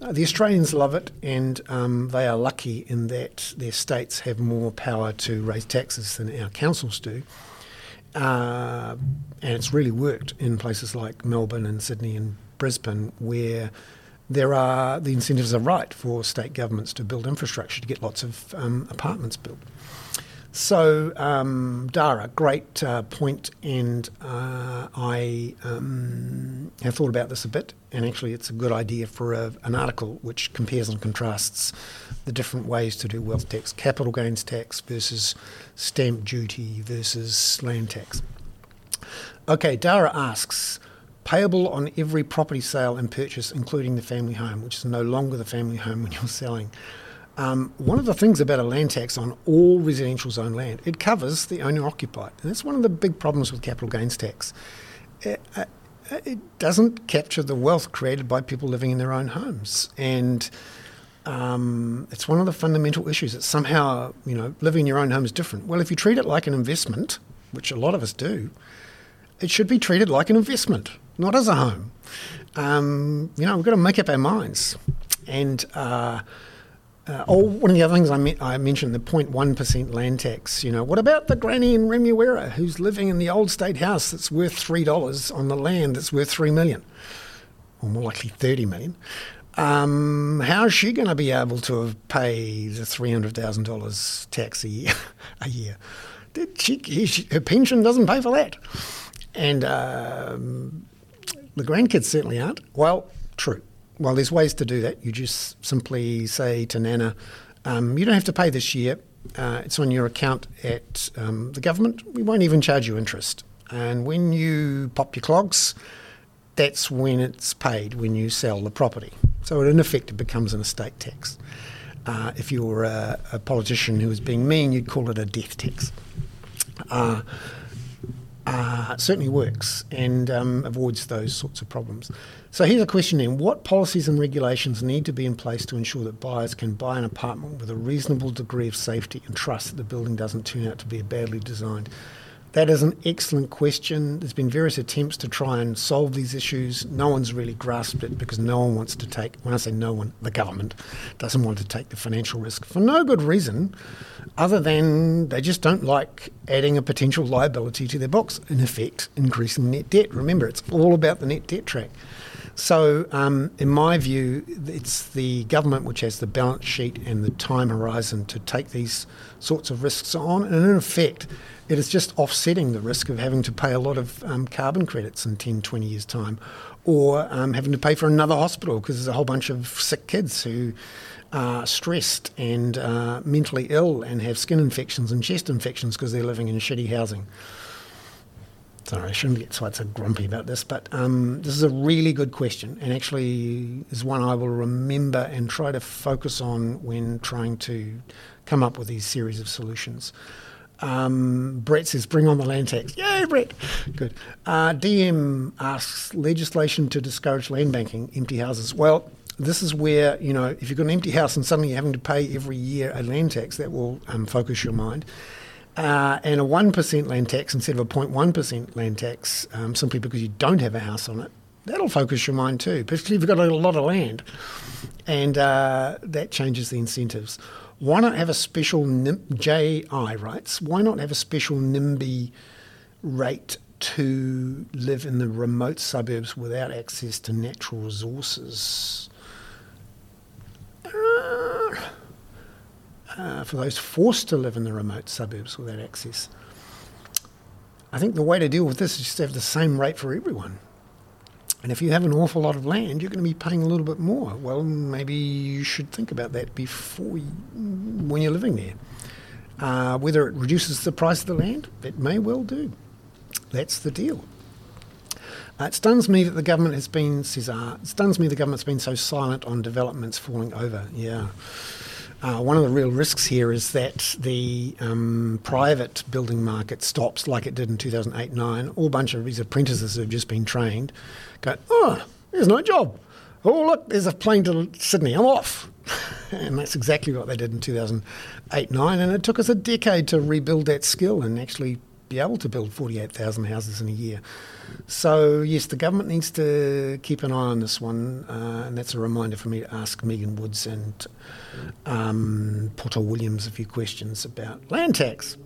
[SPEAKER 1] Uh, the Australians love it, and um, they are lucky in that their states have more power to raise taxes than our councils do. Uh, and it's really worked in places like Melbourne and Sydney and Brisbane, where there are the incentives are right for state governments to build infrastructure to get lots of um, apartments built. So, um, Dara, great uh, point, and uh, I um, have thought about this a bit, and actually, it's a good idea for a, an article which compares and contrasts the different ways to do wealth tax, capital gains tax versus stamp duty versus land tax. Okay, Dara asks payable on every property sale and purchase, including the family home, which is no longer the family home when you're selling. Um, one of the things about a land tax on all residential zone land, it covers the owner occupied. And that's one of the big problems with capital gains tax. It, uh, uh, it doesn't capture the wealth created by people living in their own homes. And um, it's one of the fundamental issues that somehow, you know, living in your own home is different. Well, if you treat it like an investment, which a lot of us do, it should be treated like an investment, not as a home. Um, you know, we've got to make up our minds. And uh, uh, oh, one of the other things I, me- I mentioned, the 0.1% land tax. You know, what about the granny in Remuera who's living in the old state house that's worth $3 on the land that's worth 3 million? Or more likely 30 million. Um, how is she going to be able to pay the $300,000 tax a year? a year? She, she, her pension doesn't pay for that. And um, the grandkids certainly aren't. Well, true well, there's ways to do that. You just simply say to Nana, um, you don't have to pay this year. Uh, it's on your account at um, the government. We won't even charge you interest. And when you pop your clogs, that's when it's paid when you sell the property. So in effect, it becomes an estate tax. Uh, if you were a, a, politician who was being mean, you'd call it a death tax. Uh, uh, certainly works and um, avoids those sorts of problems. So here's a question then What policies and regulations need to be in place to ensure that buyers can buy an apartment with a reasonable degree of safety and trust that the building doesn't turn out to be badly designed? That is an excellent question. There's been various attempts to try and solve these issues. No one's really grasped it because no one wants to take, when I say no one, the government doesn't want to take the financial risk for no good reason other than they just don't like adding a potential liability to their books, in effect, increasing net debt. Remember, it's all about the net debt track. So, um, in my view, it's the government which has the balance sheet and the time horizon to take these sorts of risks on. And in effect, it is just offsetting the risk of having to pay a lot of um, carbon credits in 10, 20 years' time, or um, having to pay for another hospital because there's a whole bunch of sick kids who are stressed and uh, mentally ill and have skin infections and chest infections because they're living in shitty housing. Sorry, I shouldn't get quite so grumpy about this, but um, this is a really good question and actually is one I will remember and try to focus on when trying to come up with these series of solutions. Um, Brett says, bring on the land tax. Yay, Brett! Good. Uh, DM asks, legislation to discourage land banking, empty houses. Well, this is where, you know, if you've got an empty house and suddenly you're having to pay every year a land tax, that will um, focus your mind. Uh, and a 1% land tax instead of a 0.1% land tax, um, simply because you don't have a house on it, that'll focus your mind too, particularly if you've got a lot of land. And uh, that changes the incentives. Why not have a special NIM- JI rights? Why not have a special NIMBY rate to live in the remote suburbs without access to natural resources? Uh, uh, for those forced to live in the remote suburbs without access. I think the way to deal with this is just to have the same rate for everyone. And if you have an awful lot of land, you're going to be paying a little bit more. Well, maybe you should think about that before you, when you're living there. Uh, whether it reduces the price of the land, it may well do. That's the deal. Uh, it stuns me that the government has been, Cesar, it stuns me the government's been so silent on developments falling over. Yeah. Uh, one of the real risks here is that the um, private building market stops like it did in 2008 9. All bunch of these apprentices have just been trained go, oh, there's no job. Oh, look, there's a plane to Sydney. I'm off. and that's exactly what they did in 2008 9. And it took us a decade to rebuild that skill and actually be able to build 48,000 houses in a year. So, yes, the government needs to keep an eye on this one, uh, and that's a reminder for me to ask Megan Woods and um, Poto Williams a few questions about land tax.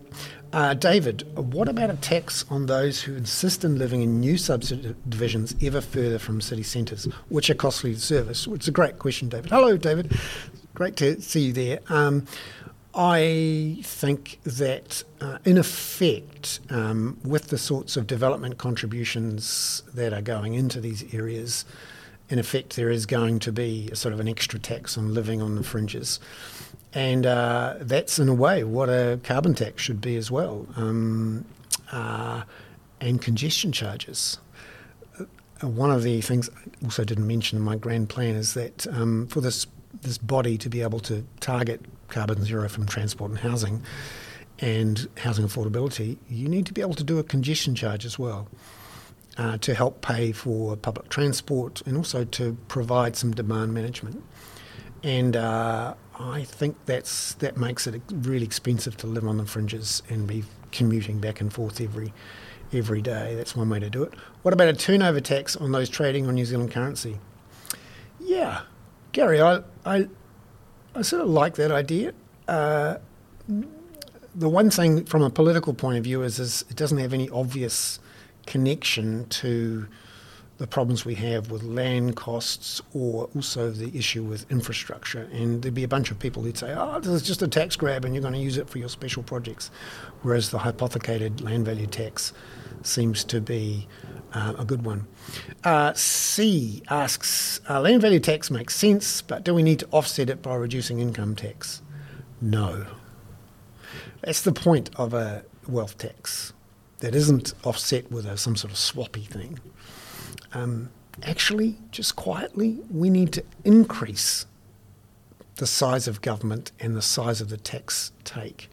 [SPEAKER 1] Uh, David, what about a tax on those who insist in living in new subdivisions ever further from city centres, which are costly to service? It's a great question, David. Hello, David. Great to see you there. Um, I think that, uh, in effect, um, with the sorts of development contributions that are going into these areas, in effect, there is going to be a sort of an extra tax on living on the fringes. And uh, that's, in a way, what a carbon tax should be as well. Um, uh, and congestion charges. Uh, one of the things I also didn't mention in my grand plan is that um, for this this body to be able to target carbon zero from transport and housing and housing affordability, you need to be able to do a congestion charge as well uh, to help pay for public transport and also to provide some demand management. And uh, I think that's that makes it really expensive to live on the fringes and be commuting back and forth every every day. That's one way to do it. What about a turnover tax on those trading on New Zealand currency? Yeah, Gary, I, I, I sort of like that idea. Uh, the one thing from a political point of view is, is it doesn't have any obvious connection to the problems we have with land costs or also the issue with infrastructure. And there'd be a bunch of people who'd say, oh, this is just a tax grab and you're going to use it for your special projects. Whereas the hypothecated land value tax seems to be uh, a good one. Uh, C asks uh, land value tax makes sense, but do we need to offset it by reducing income tax? No. That's the point of a wealth tax that isn't offset with a, some sort of swappy thing. Um, actually, just quietly, we need to increase the size of government and the size of the tax take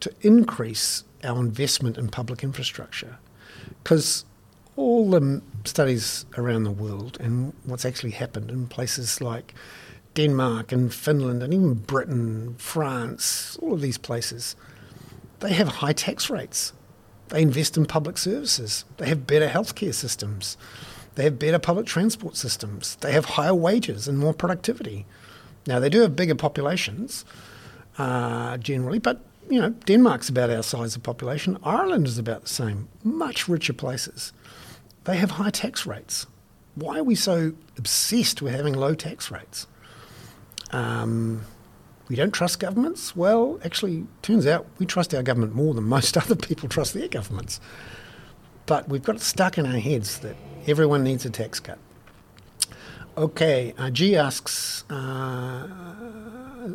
[SPEAKER 1] to increase our investment in public infrastructure. Because all the studies around the world and what's actually happened in places like Denmark and Finland and even Britain, France, all of these places, they have high tax rates. They invest in public services. They have better healthcare systems. They have better public transport systems. They have higher wages and more productivity. Now, they do have bigger populations uh, generally, but you know, Denmark's about our size of population. Ireland is about the same. Much richer places. They have high tax rates. Why are we so obsessed with having low tax rates? Um, we don't trust governments. Well, actually, turns out we trust our government more than most other people trust their governments. But we've got it stuck in our heads that everyone needs a tax cut. Okay, uh, G asks, uh,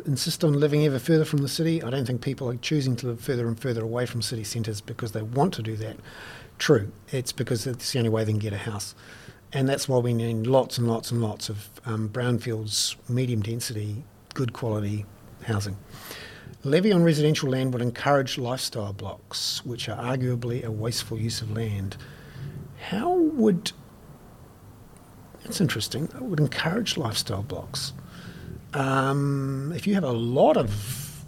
[SPEAKER 1] insist on living ever further from the city. I don't think people are choosing to live further and further away from city centres because they want to do that. True, it's because it's the only way they can get a house. And that's why we need lots and lots and lots of um, brownfields, medium density, good quality housing. Levy on residential land would encourage lifestyle blocks, which are arguably a wasteful use of land. How would that's interesting. It would encourage lifestyle blocks. Um, if you have a lot of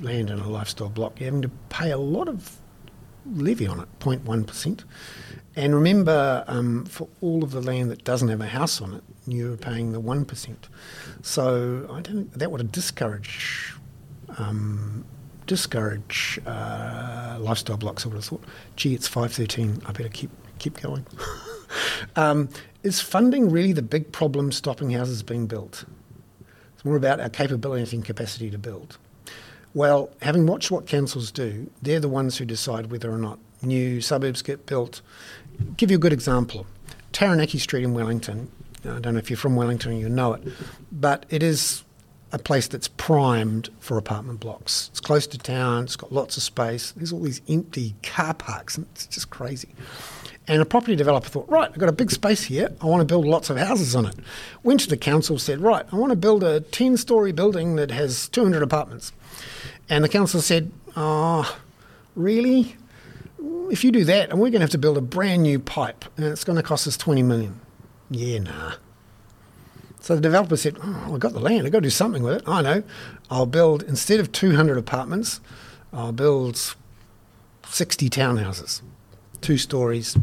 [SPEAKER 1] land in a lifestyle block, you're having to pay a lot of levy on it, 0.1%. And remember, um, for all of the land that doesn't have a house on it, you're paying the 1%. So I don't that would discourage um, discourage uh, lifestyle blocks. I would have thought, gee, it's 513. I better keep keep going. um, is funding really the big problem stopping houses being built? It's more about our capability and capacity to build. Well, having watched what councils do, they're the ones who decide whether or not new suburbs get built. Give you a good example. Taranaki Street in Wellington, I don't know if you're from Wellington you know it, but it is a place that's primed for apartment blocks. It's close to town, it's got lots of space, there's all these empty car parks, and it's just crazy. And a property developer thought, right, I've got a big space here. I want to build lots of houses on it. Went to the council, said, right, I want to build a 10 story building that has 200 apartments. And the council said, oh, really? If you do that, and we're going to have to build a brand new pipe, and it's going to cost us 20 million. Yeah, nah. So the developer said, oh, I've got the land, I've got to do something with it. I know. I'll build, instead of 200 apartments, I'll build 60 townhouses, two stories,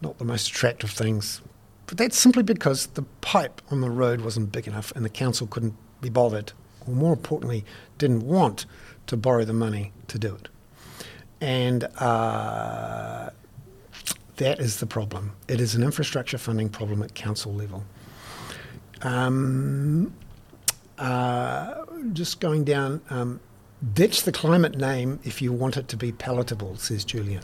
[SPEAKER 1] not the most attractive things. But that's simply because the pipe on the road wasn't big enough and the council couldn't be bothered, or more importantly, didn't want to borrow the money to do it. And uh, that is the problem. It is an infrastructure funding problem at council level. Um, uh, just going down, um, ditch the climate name if you want it to be palatable, says Julia.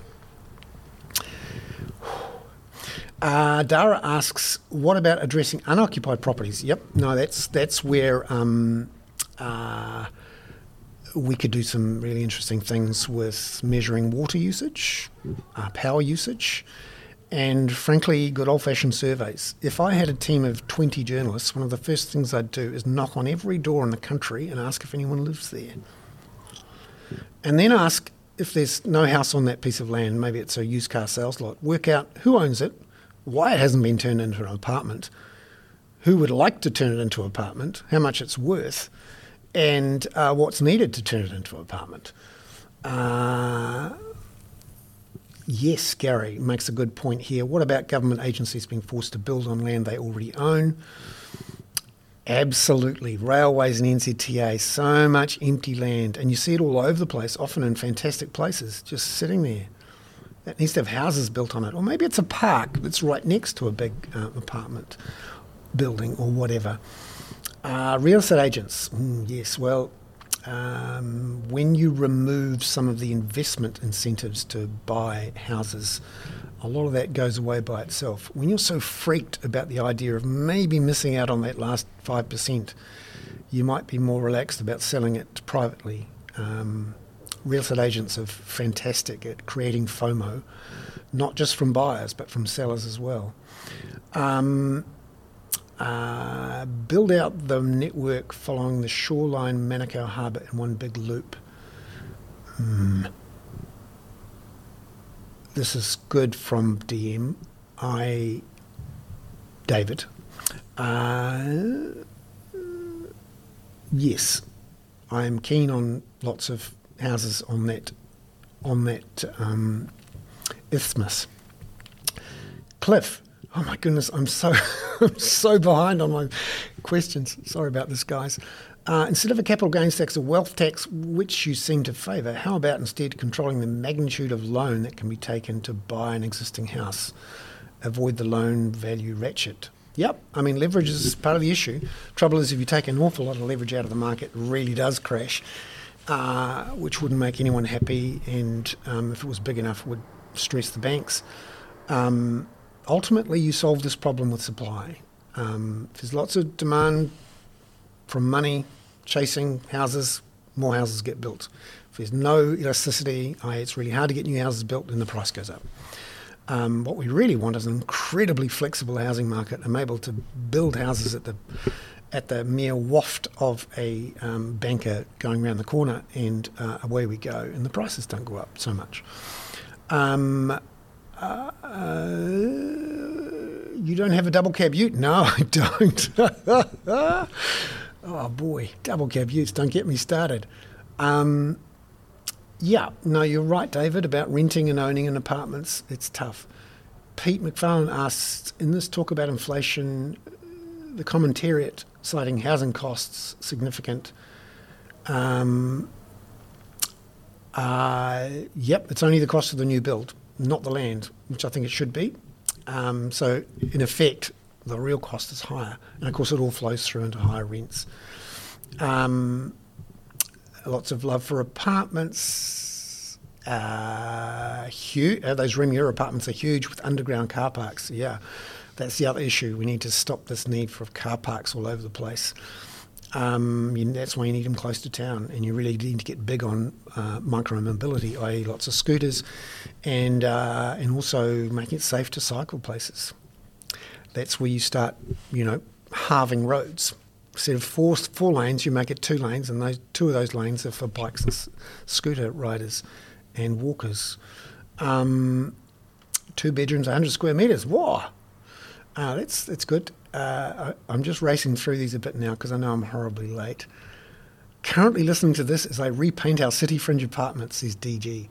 [SPEAKER 1] Uh, Dara asks, "What about addressing unoccupied properties?" Yep, no, that's that's where um, uh, we could do some really interesting things with measuring water usage, uh, power usage, and frankly, good old-fashioned surveys. If I had a team of twenty journalists, one of the first things I'd do is knock on every door in the country and ask if anyone lives there, and then ask if there's no house on that piece of land. Maybe it's a used car sales lot. Work out who owns it why it hasn't been turned into an apartment, who would like to turn it into an apartment, how much it's worth, and uh, what's needed to turn it into an apartment. Uh, yes, Gary makes a good point here. What about government agencies being forced to build on land they already own? Absolutely. Railways and NZTA, so much empty land. And you see it all over the place, often in fantastic places, just sitting there. That needs to have houses built on it, or maybe it's a park that's right next to a big uh, apartment building or whatever. Uh, real estate agents, mm, yes. Well, um, when you remove some of the investment incentives to buy houses, a lot of that goes away by itself. When you're so freaked about the idea of maybe missing out on that last 5%, you might be more relaxed about selling it privately Um, real estate agents are fantastic at creating FOMO, not just from buyers but from sellers as well. Um, uh, build out the network following the shoreline Manukau Harbour in one big loop. Hmm. This is good from DM. I, David. Uh, yes, I am keen on lots of houses on that on that um, isthmus. Cliff, oh my goodness, I'm so I'm so behind on my questions. Sorry about this, guys. Uh, instead of a capital gains tax, a wealth tax, which you seem to favour, how about instead controlling the magnitude of loan that can be taken to buy an existing house? Avoid the loan value ratchet. Yep, I mean, leverage is part of the issue. Trouble is, if you take an awful lot of leverage out of the market, it really does crash, uh, which wouldn't make anyone happy, and um, if it was big enough, would stress the banks. Um, ultimately, you solve this problem with supply. Um, there's lots of demand from money chasing houses, more houses get built. If there's no elasticity, it's really hard to get new houses built, and the price goes up. Um, what we really want is an incredibly flexible housing market. I'm able to build houses at the at the mere waft of a um, banker going around the corner, and uh, away we go, and the prices don't go up so much. Um, uh, uh, you don't have a double cab ute? No, I don't. oh boy, double cab utes, don't get me started. Um, yeah, no, you're right, David, about renting and owning an apartments. It's tough. Pete McFarlane asked in this talk about inflation, the commentariat citing housing costs significant. Um, uh, yep, it's only the cost of the new build, not the land, which I think it should be. Um, so, in effect, the real cost is higher. And of course, it all flows through into higher rents. Um, lots of love for apartments. Uh, uh, those Remuera apartments are huge with underground car parks. Yeah, that's the other issue. We need to stop this need for car parks all over the place. Um, you, that's why you need them close to town, and you really need to get big on uh, micro mobility, i.e., lots of scooters, and uh, and also making it safe to cycle places. That's where you start, you know, halving roads instead of four four lanes, you make it two lanes, and those two of those lanes are for bikes and s- scooter riders and walkers. Um, two bedrooms, 100 square metres. Wow, uh, that's that's good. Uh, I, I'm just racing through these a bit now because I know I'm horribly late. Currently listening to this as I repaint our city fringe apartments. Is DG.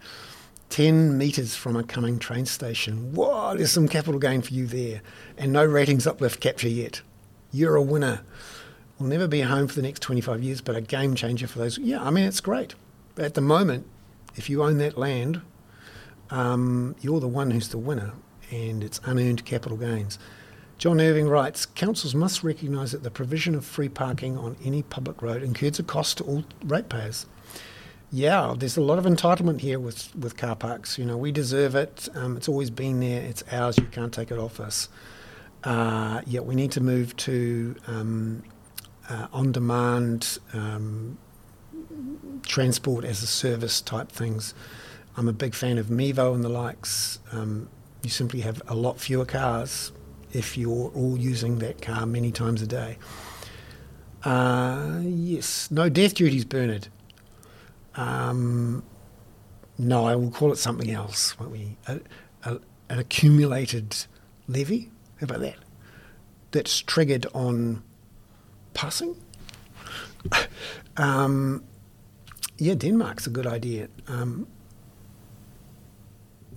[SPEAKER 1] 10 metres from a coming train station. Whoa, there's some capital gain for you there. And no ratings uplift capture yet. You're a winner We'll never be home for the next 25 years, but a game changer for those. Yeah, I mean, it's great. At the moment, if you own that land, um, you're the one who's the winner, and it's unearned capital gains. John Irving writes Councils must recognise that the provision of free parking on any public road incurs a cost to all ratepayers. Yeah, there's a lot of entitlement here with, with car parks. You know, we deserve it. Um, it's always been there. It's ours. You can't take it off us. Uh, yeah, we need to move to um, uh, on demand um, transport as a service type things. I'm a big fan of Mevo and the likes. Um, you simply have a lot fewer cars if you're all using that car many times a day. Uh, yes, no death duties, Bernard. Um, no, I will call it something else, won't we? A, a, an accumulated levy. How about that? That's triggered on passing. um, yeah, Denmark's a good idea. Um,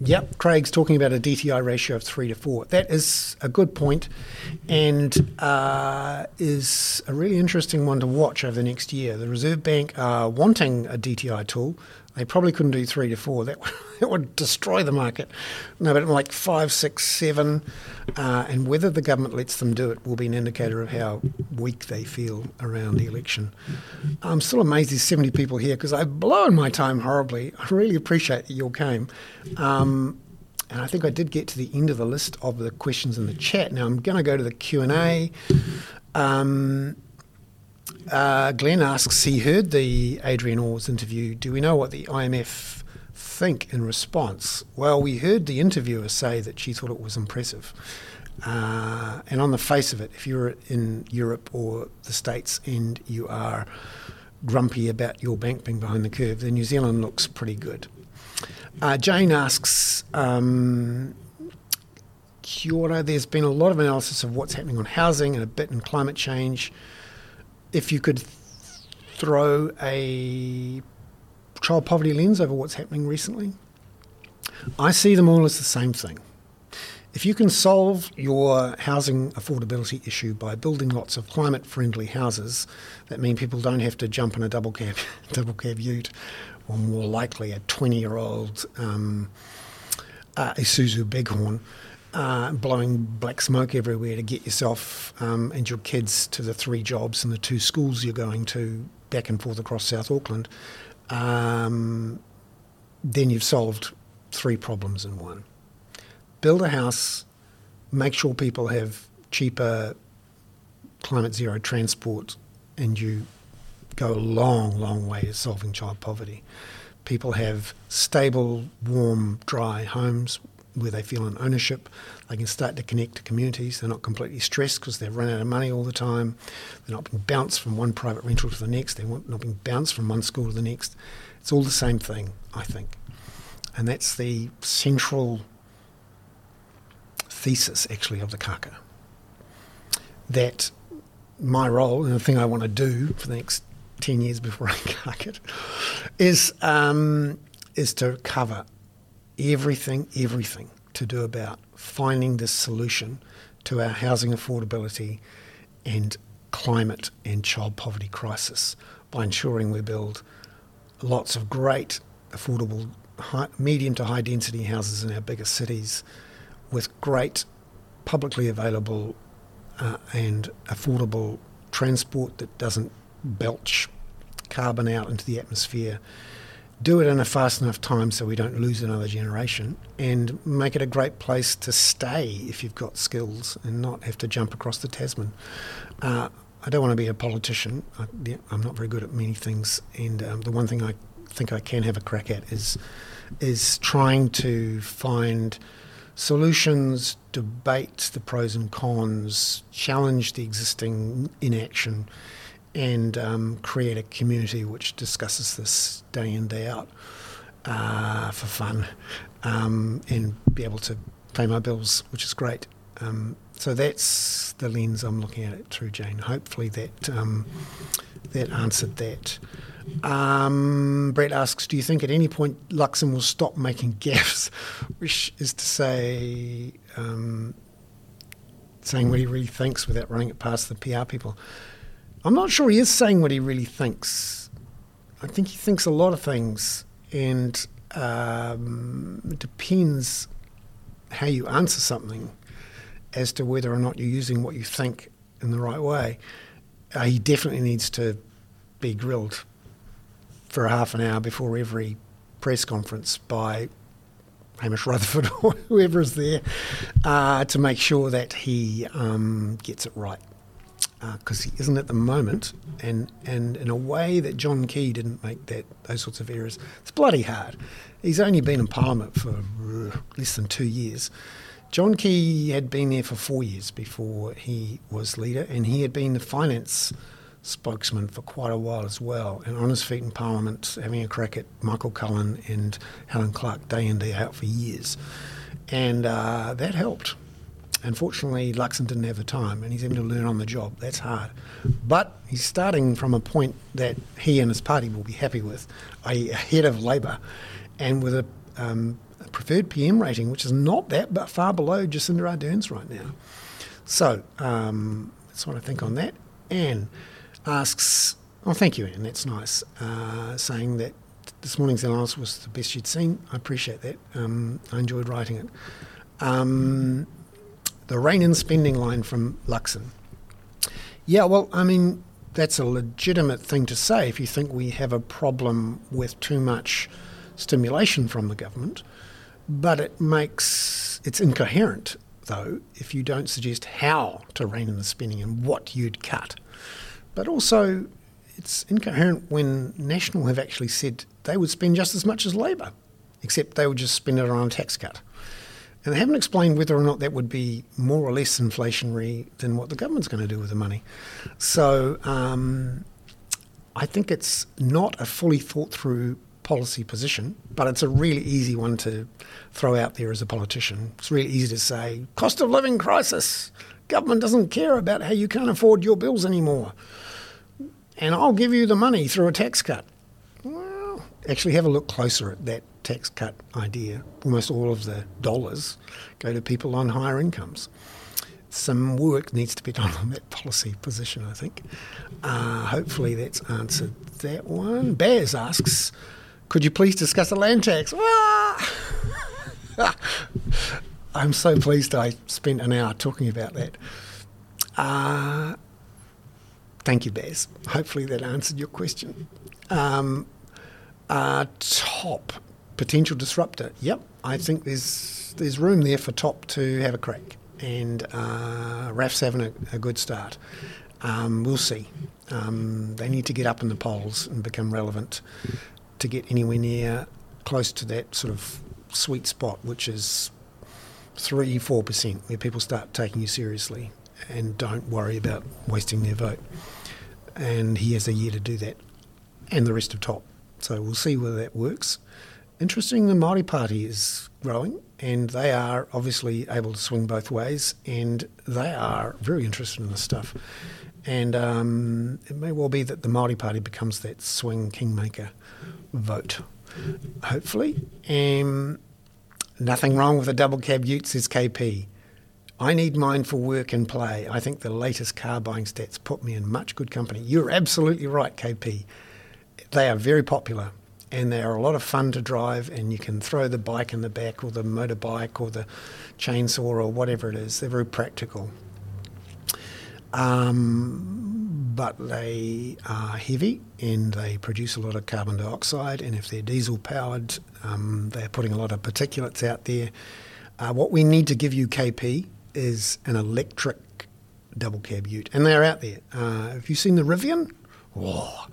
[SPEAKER 1] Yep, Craig's talking about a DTI ratio of three to four. That is a good point and uh, is a really interesting one to watch over the next year. The Reserve Bank are wanting a DTI tool. They probably couldn't do three to four. That, that would destroy the market. No, but like five, six, seven, uh, and whether the government lets them do it will be an indicator of how weak they feel around the election. I'm still amazed there's 70 people here because I've blown my time horribly. I really appreciate that you all came. Um, and I think I did get to the end of the list of the questions in the chat. Now I'm going to go to the Q and A. Um, Uh, Glenn asks, he heard the Adrian Orr's interview. Do we know what the IMF think in response? Well, we heard the interviewer say that she thought it was impressive. Uh, and on the face of it, if you're in Europe or the States and you are grumpy about your bank being behind the curve, then New Zealand looks pretty good. Uh, Jane asks, um, Kia ora, there's been a lot of analysis of what's happening on housing and a bit in climate change. If you could throw a child poverty lens over what's happening recently, I see them all as the same thing. If you can solve your housing affordability issue by building lots of climate friendly houses that mean people don't have to jump in a double cab, double cab ute, or more likely a 20 year old um, uh, Isuzu Bighorn, uh, blowing black smoke everywhere to get yourself um, and your kids to the three jobs and the two schools you're going to back and forth across South Auckland, um, then you've solved three problems in one build a house, make sure people have cheaper climate zero transport, and you go a long, long way to solving child poverty. People have stable, warm, dry homes where they feel an ownership. They can start to connect to communities. They're not completely stressed because they've run out of money all the time. They're not being bounced from one private rental to the next. They're not being bounced from one school to the next. It's all the same thing, I think. And that's the central thesis actually of the kaka. That my role and the thing I want to do for the next 10 years before I kaka it is, um, is to cover everything, everything to do about finding this solution to our housing affordability and climate and child poverty crisis by ensuring we build lots of great affordable high, medium to high density houses in our biggest cities with great publicly available uh, and affordable transport that doesn't belch carbon out into the atmosphere. Do it in a fast enough time so we don't lose another generation, and make it a great place to stay if you've got skills and not have to jump across the Tasman. Uh, I don't want to be a politician. I, am not very good at many things, and um, the one thing I think I can have a crack at is is trying to find solutions, debate the pros and cons, challenge the existing inaction, and um, create a community which discusses this day in, day out uh, for fun um, and be able to pay my bills, which is great. Um, so that's the lens I'm looking at it through, Jane. Hopefully that um, that answered that. Um, Brett asks, do you think at any point Luxon will stop making gaffes, which is to say, um, saying what he really thinks without running it past the PR people? I'm not sure he is saying what he really thinks. I think he thinks a lot of things, and um, it depends how you answer something as to whether or not you're using what you think in the right way. Uh, he definitely needs to be grilled for half an hour before every press conference by Hamish Rutherford or whoever is there uh, to make sure that he um, gets it right. Because uh, he isn't at the moment, and, and in a way that John Key didn't make that those sorts of errors. It's bloody hard. He's only been in Parliament for uh, less than two years. John Key had been there for four years before he was leader, and he had been the finance spokesman for quite a while as well, and on his feet in Parliament, having a crack at Michael Cullen and Helen Clark day in, day out for years. And uh, that helped. Unfortunately, Luxon didn't have the time, and he's having to learn on the job. That's hard. But he's starting from a point that he and his party will be happy with, i.e., ahead of Labour, and with a, um, preferred PM rating, which is not that but far below Jacinda Ardern's right now. So um, that's what I think on that. Anne asks, oh, thank you, Anne, that's nice, uh, saying that this morning's analysis was the best you'd seen. I appreciate that. Um, I enjoyed writing it. Um, the rein in spending line from Luxon. Yeah, well, I mean, that's a legitimate thing to say if you think we have a problem with too much stimulation from the government, but it makes it's incoherent though if you don't suggest how to rein in the spending and what you'd cut But also, it's incoherent when National have actually said they would spend just as much as Labour, except they would just spend it on a tax cut. And they haven't explained whether or not that would be more or less inflationary than what the government's going to do with the money. So um, I think it's not a fully thought through policy position, but it's a really easy one to throw out there as a politician. It's really easy to say, cost of living crisis. Government doesn't care about how you can't afford your bills anymore. And I'll give you the money through a tax cut. Well, actually, have a look closer at that tax cut idea. Almost all of the dollars go to people on higher incomes. Some work needs to be done on that policy position, I think. Uh, hopefully, that's answered that one. Baz asks, could you please discuss the land tax? I'm so pleased I spent an hour talking about that. Uh, thank you, Baz. Hopefully that answered your question. Um, uh, TOP potential disruptor. Yep, I think there's there's room there for TOP to have a crack, and uh, Raf's having a, a good start. Um, we'll see. Um, they need to get up in the polls and become relevant to get anywhere near close to that sort of sweet spot, which is three, four percent, where people start taking you seriously and don't worry about wasting their vote. And he has a year to do that, and the rest of TOP. So we'll see whether that works. Interesting, the Māori Party is growing, and they are obviously able to swing both ways, and they are very interested in this stuff. And um, it may well be that the Māori Party becomes that swing kingmaker vote, hopefully. Um, nothing wrong with a double cab ute, says KP. I need mine for work and play. I think the latest car buying stats put me in much good company. You're absolutely right, KP. They are very popular and they are a lot of fun to drive, and you can throw the bike in the back or the motorbike or the chainsaw or whatever it is. They're very practical. Um, but they are heavy and they produce a lot of carbon dioxide. And if they're diesel powered, um, they're putting a lot of particulates out there. Uh, what we need to give you, KP, is an electric double cab ute, and they're out there. Uh, have you seen the Rivian? Oh,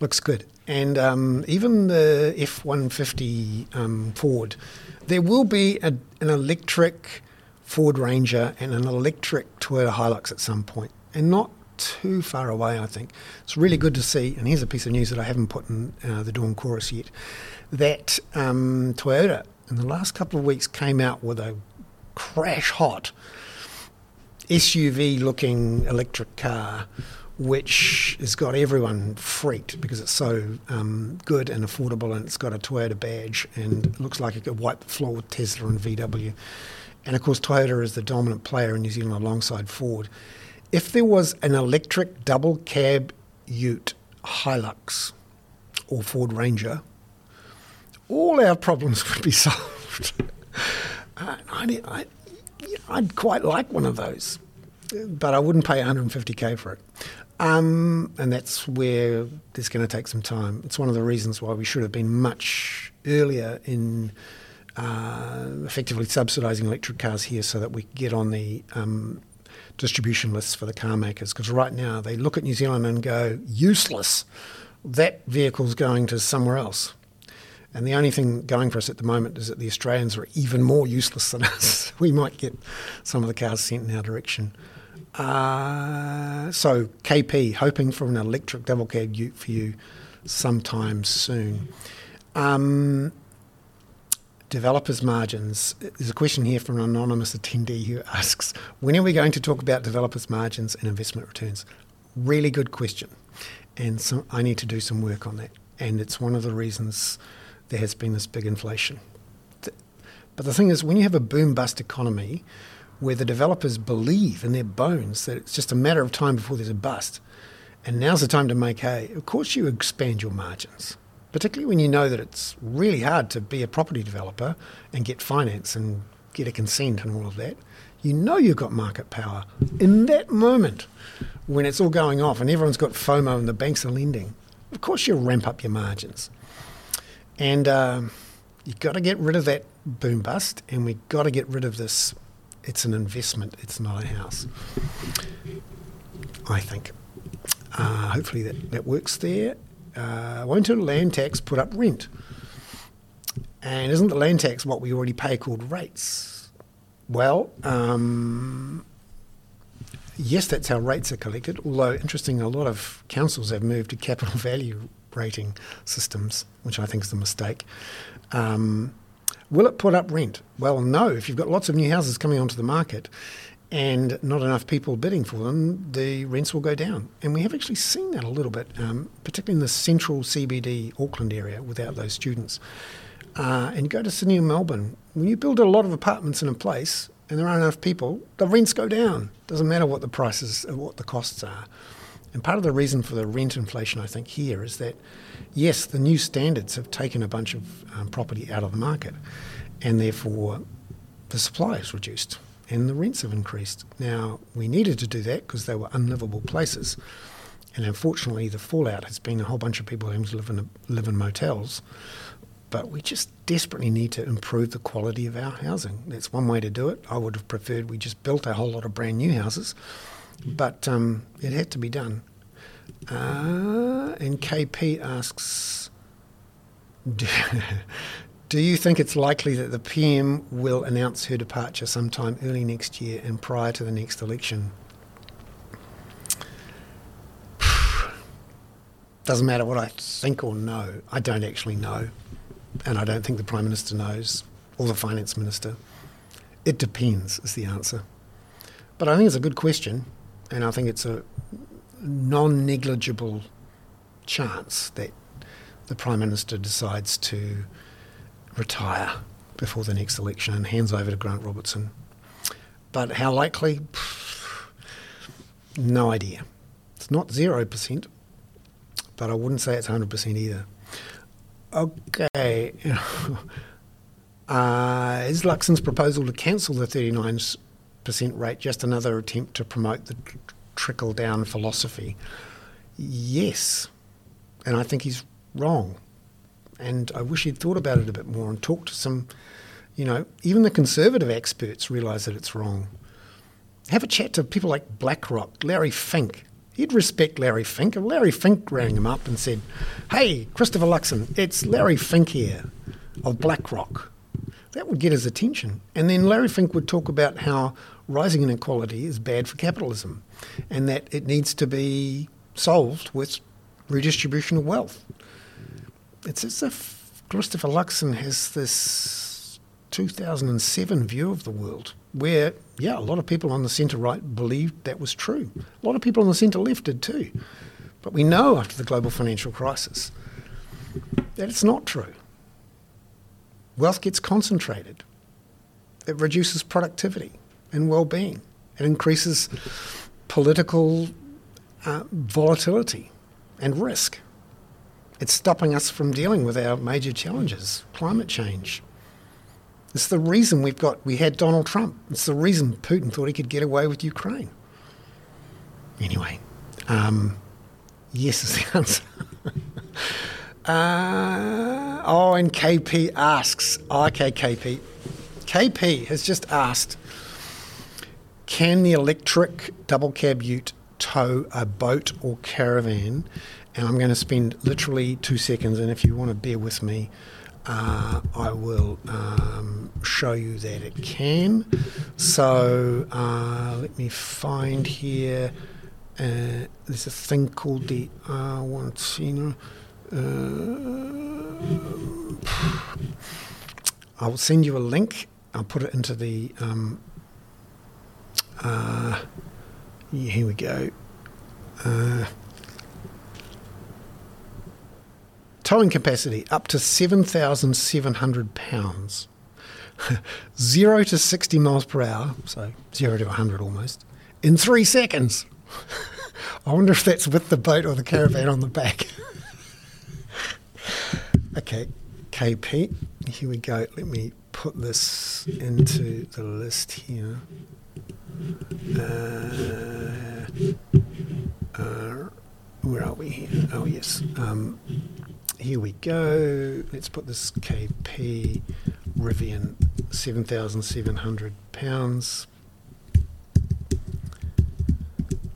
[SPEAKER 1] looks good. And um, even the F 150 um, Ford, there will be a, an electric Ford Ranger and an electric Toyota Hilux at some point, and not too far away, I think. It's really good to see, and here's a piece of news that I haven't put in uh, the Dawn Chorus yet, that um, Toyota in the last couple of weeks came out with a crash hot SUV looking electric car which has got everyone freaked because it's so um, good and affordable and it's got a Toyota badge and it looks like it could wipe the floor with Tesla and VW. And of course, Toyota is the dominant player in New Zealand alongside Ford. If there was an electric double cab ute Hilux or Ford Ranger, all our problems would be solved. uh, I'd, I, I'd quite like one of those, but I wouldn't pay 150k for it. Um, and that's where it's going to take some time. It's one of the reasons why we should have been much earlier in uh, effectively subsidising electric cars here so that we could get on the um, distribution lists for the car makers. Because right now they look at New Zealand and go, useless. That vehicle's going to somewhere else. And the only thing going for us at the moment is that the Australians are even more useless than us. we might get some of the cars sent in our direction. Uh, so KP, hoping for an electric double cab ute for you sometime soon. Um, developers' margins. There's a question here from an anonymous attendee who asks, when are we going to talk about developers' margins and investment returns? Really good question. And so I need to do some work on that. And it's one of the reasons there has been this big inflation. But the thing is, when you have a boom bust economy, where the developers believe in their bones that it's just a matter of time before there's a bust. And now's the time to make hay. Of course, you expand your margins, particularly when you know that it's really hard to be a property developer and get finance and get a consent and all of that. You know you've got market power. In that moment, when it's all going off and everyone's got FOMO and the banks are lending, of course you'll ramp up your margins. And um, you've got to get rid of that boom bust, and we've got to get rid of this it's an investment, it's not a house, I think. Uh, hopefully that, that works there. Uh, won't a land tax put up rent? And isn't the land tax what we already pay called rates? Well, um, yes, that's how rates are collected. Although, interesting, a lot of councils have moved to capital value rating systems, which I think is a mistake. Um, will it put up rent? Well, no. If you've got lots of new houses coming onto the market and not enough people bidding for them, the rents will go down. And we have actually seen that a little bit, um, particularly in the central CBD Auckland area without those students. Uh, and go to Sydney and Melbourne. When you build a lot of apartments in a place and there aren't enough people, the rents go down. Doesn't matter what the prices, or what the costs are. And part of the reason for the rent inflation, I think, here is that, yes, the new standards have taken a bunch of um, property out of the market, and therefore the supply is reduced and the rents have increased. Now, we needed to do that because they were unlivable places. And unfortunately, the fallout has been a whole bunch of people having to live in, live in motels. But we just desperately need to improve the quality of our housing. That's one way to do it. I would have preferred we just built a whole lot of brand new houses but um, it had to be done. Uh, and KP asks, do, do you think it's likely that the PM will announce her departure sometime early next year and prior to the next election? Doesn't matter what I think or know. I don't actually know. And I don't think the Prime Minister knows or the Finance Minister. It depends, is the answer. But I think it's a good question and I think it's a non negligible chance that the Prime Minister decides to retire before the next election and hands over to Grant Robertson. But how likely? No idea. It's not 0%, but I wouldn't say it's 100% either. Okay. uh, is Luxon's proposal to cancel the 39% rate just another attempt to promote the trickle down philosophy? Yes. And I think he's wrong. And I wish he'd thought about it a bit more and talked to some, you know, even the conservative experts realise that it's wrong. Have a chat to people like BlackRock, Larry Fink. He'd respect Larry Fink. Larry Fink rang him up and said, Hey, Christopher Luxon, it's Larry Fink here of BlackRock, that would get his attention. And then Larry Fink would talk about how rising inequality is bad for capitalism and that it needs to be solved with redistribution of wealth. It's as if Christopher Luxon has this 2007 view of the world where, yeah, a lot of people on the centre right believed that was true. A lot of people on the centre left did too. But we know after the global financial crisis that it's not true. Wealth gets concentrated, it reduces productivity and well-being. It increases political uh, volatility and risk. It's stopping us from dealing with our major challenges, climate change. It's the reason we've got we had Donald Trump. It's the reason Putin thought he could get away with Ukraine. Anyway, um, yes is the answer. uh, oh, and KP asks, okay, KP. KP has just asked can the electric double cab ute tow a boat or caravan? And I'm going to spend literally two seconds, and if you want to bear with me, uh, I will um, show you that it can. So uh, let me find here. Uh, there's a thing called the R1 uh, I'll send you a link. I'll put it into the um, uh, yeah, here we go. Uh, towing capacity up to 7,700 pounds. zero to 60 miles per hour, so zero to 100 almost, in three seconds. I wonder if that's with the boat or the caravan on the back. okay, KP, here we go. Let me put this into the list here. Uh, uh, where are we? Oh, yes. Um, here we go. Let's put this KP Rivian 7,700 pounds.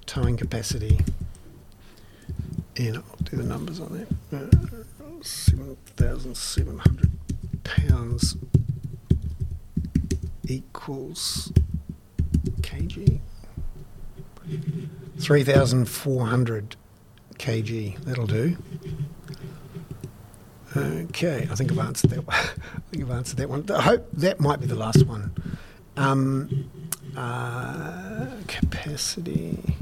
[SPEAKER 1] Towing capacity. and I'll do the numbers on that. Uh, 7,700 pounds equals kg. 3,400 kg. That'll do. Okay, I think I've answered that. One. I think I've answered that one. I hope that might be the last one. Um, uh, capacity.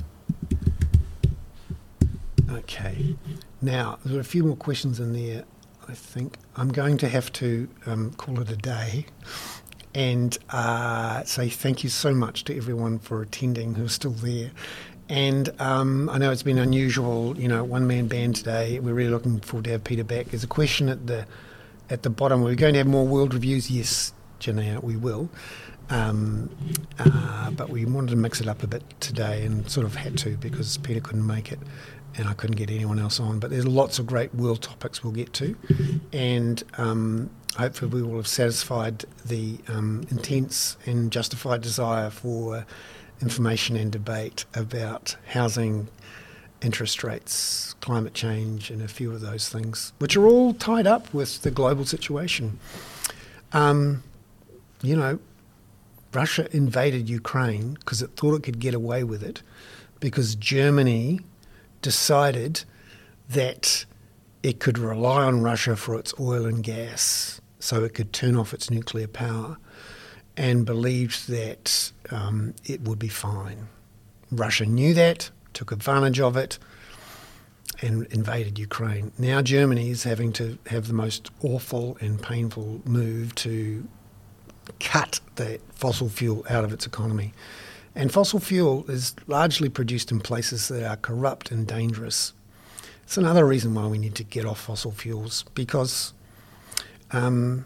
[SPEAKER 1] Okay. Now there are a few more questions in there. I think I'm going to have to um, call it a day and uh, say thank you so much to everyone for attending who's still there. And um, I know it's been unusual, you know, one man band today. We're really looking forward to have Peter back. There's a question at the at the bottom. We're going to have more world reviews. Yes, Janaea, we will. Um, uh, but we wanted to mix it up a bit today and sort of had to because Peter couldn't make it and I couldn't get anyone else on. But there's lots of great world topics we'll get to. And um, hopefully we will have satisfied the um, intense and justified desire for information and debate about housing, interest rates, climate change, and a few of those things, which are all tied up with the global situation. Um, you know, Russia invaded Ukraine because it thought it could get away with it because Germany decided that it could rely on Russia for its oil and gas so it could turn off its nuclear power and believed that um, it would be fine. Russia knew that, took advantage of it, and invaded Ukraine. Now Germany is having to have the most awful and painful move to cut the fossil fuel out of its economy. And fossil fuel is largely produced in places that are corrupt and dangerous. It's another reason why we need to get off fossil fuels because um,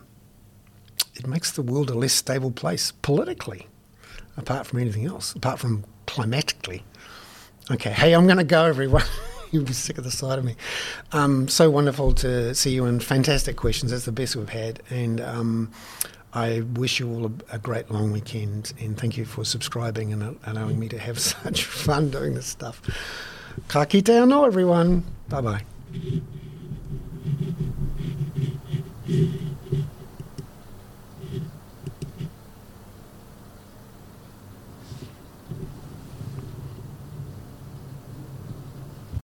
[SPEAKER 1] it makes the world a less stable place politically, apart from anything else, apart from climatically. Okay, hey, I'm going to go, everyone. You'll be sick of the sight of me. Um, so wonderful to see you and fantastic questions. That's the best we've had. And um, I wish you all a, a, great long weekend. And thank you for subscribing and allowing me to have such fun doing this stuff. Ka kite anō, everyone. Bye bye.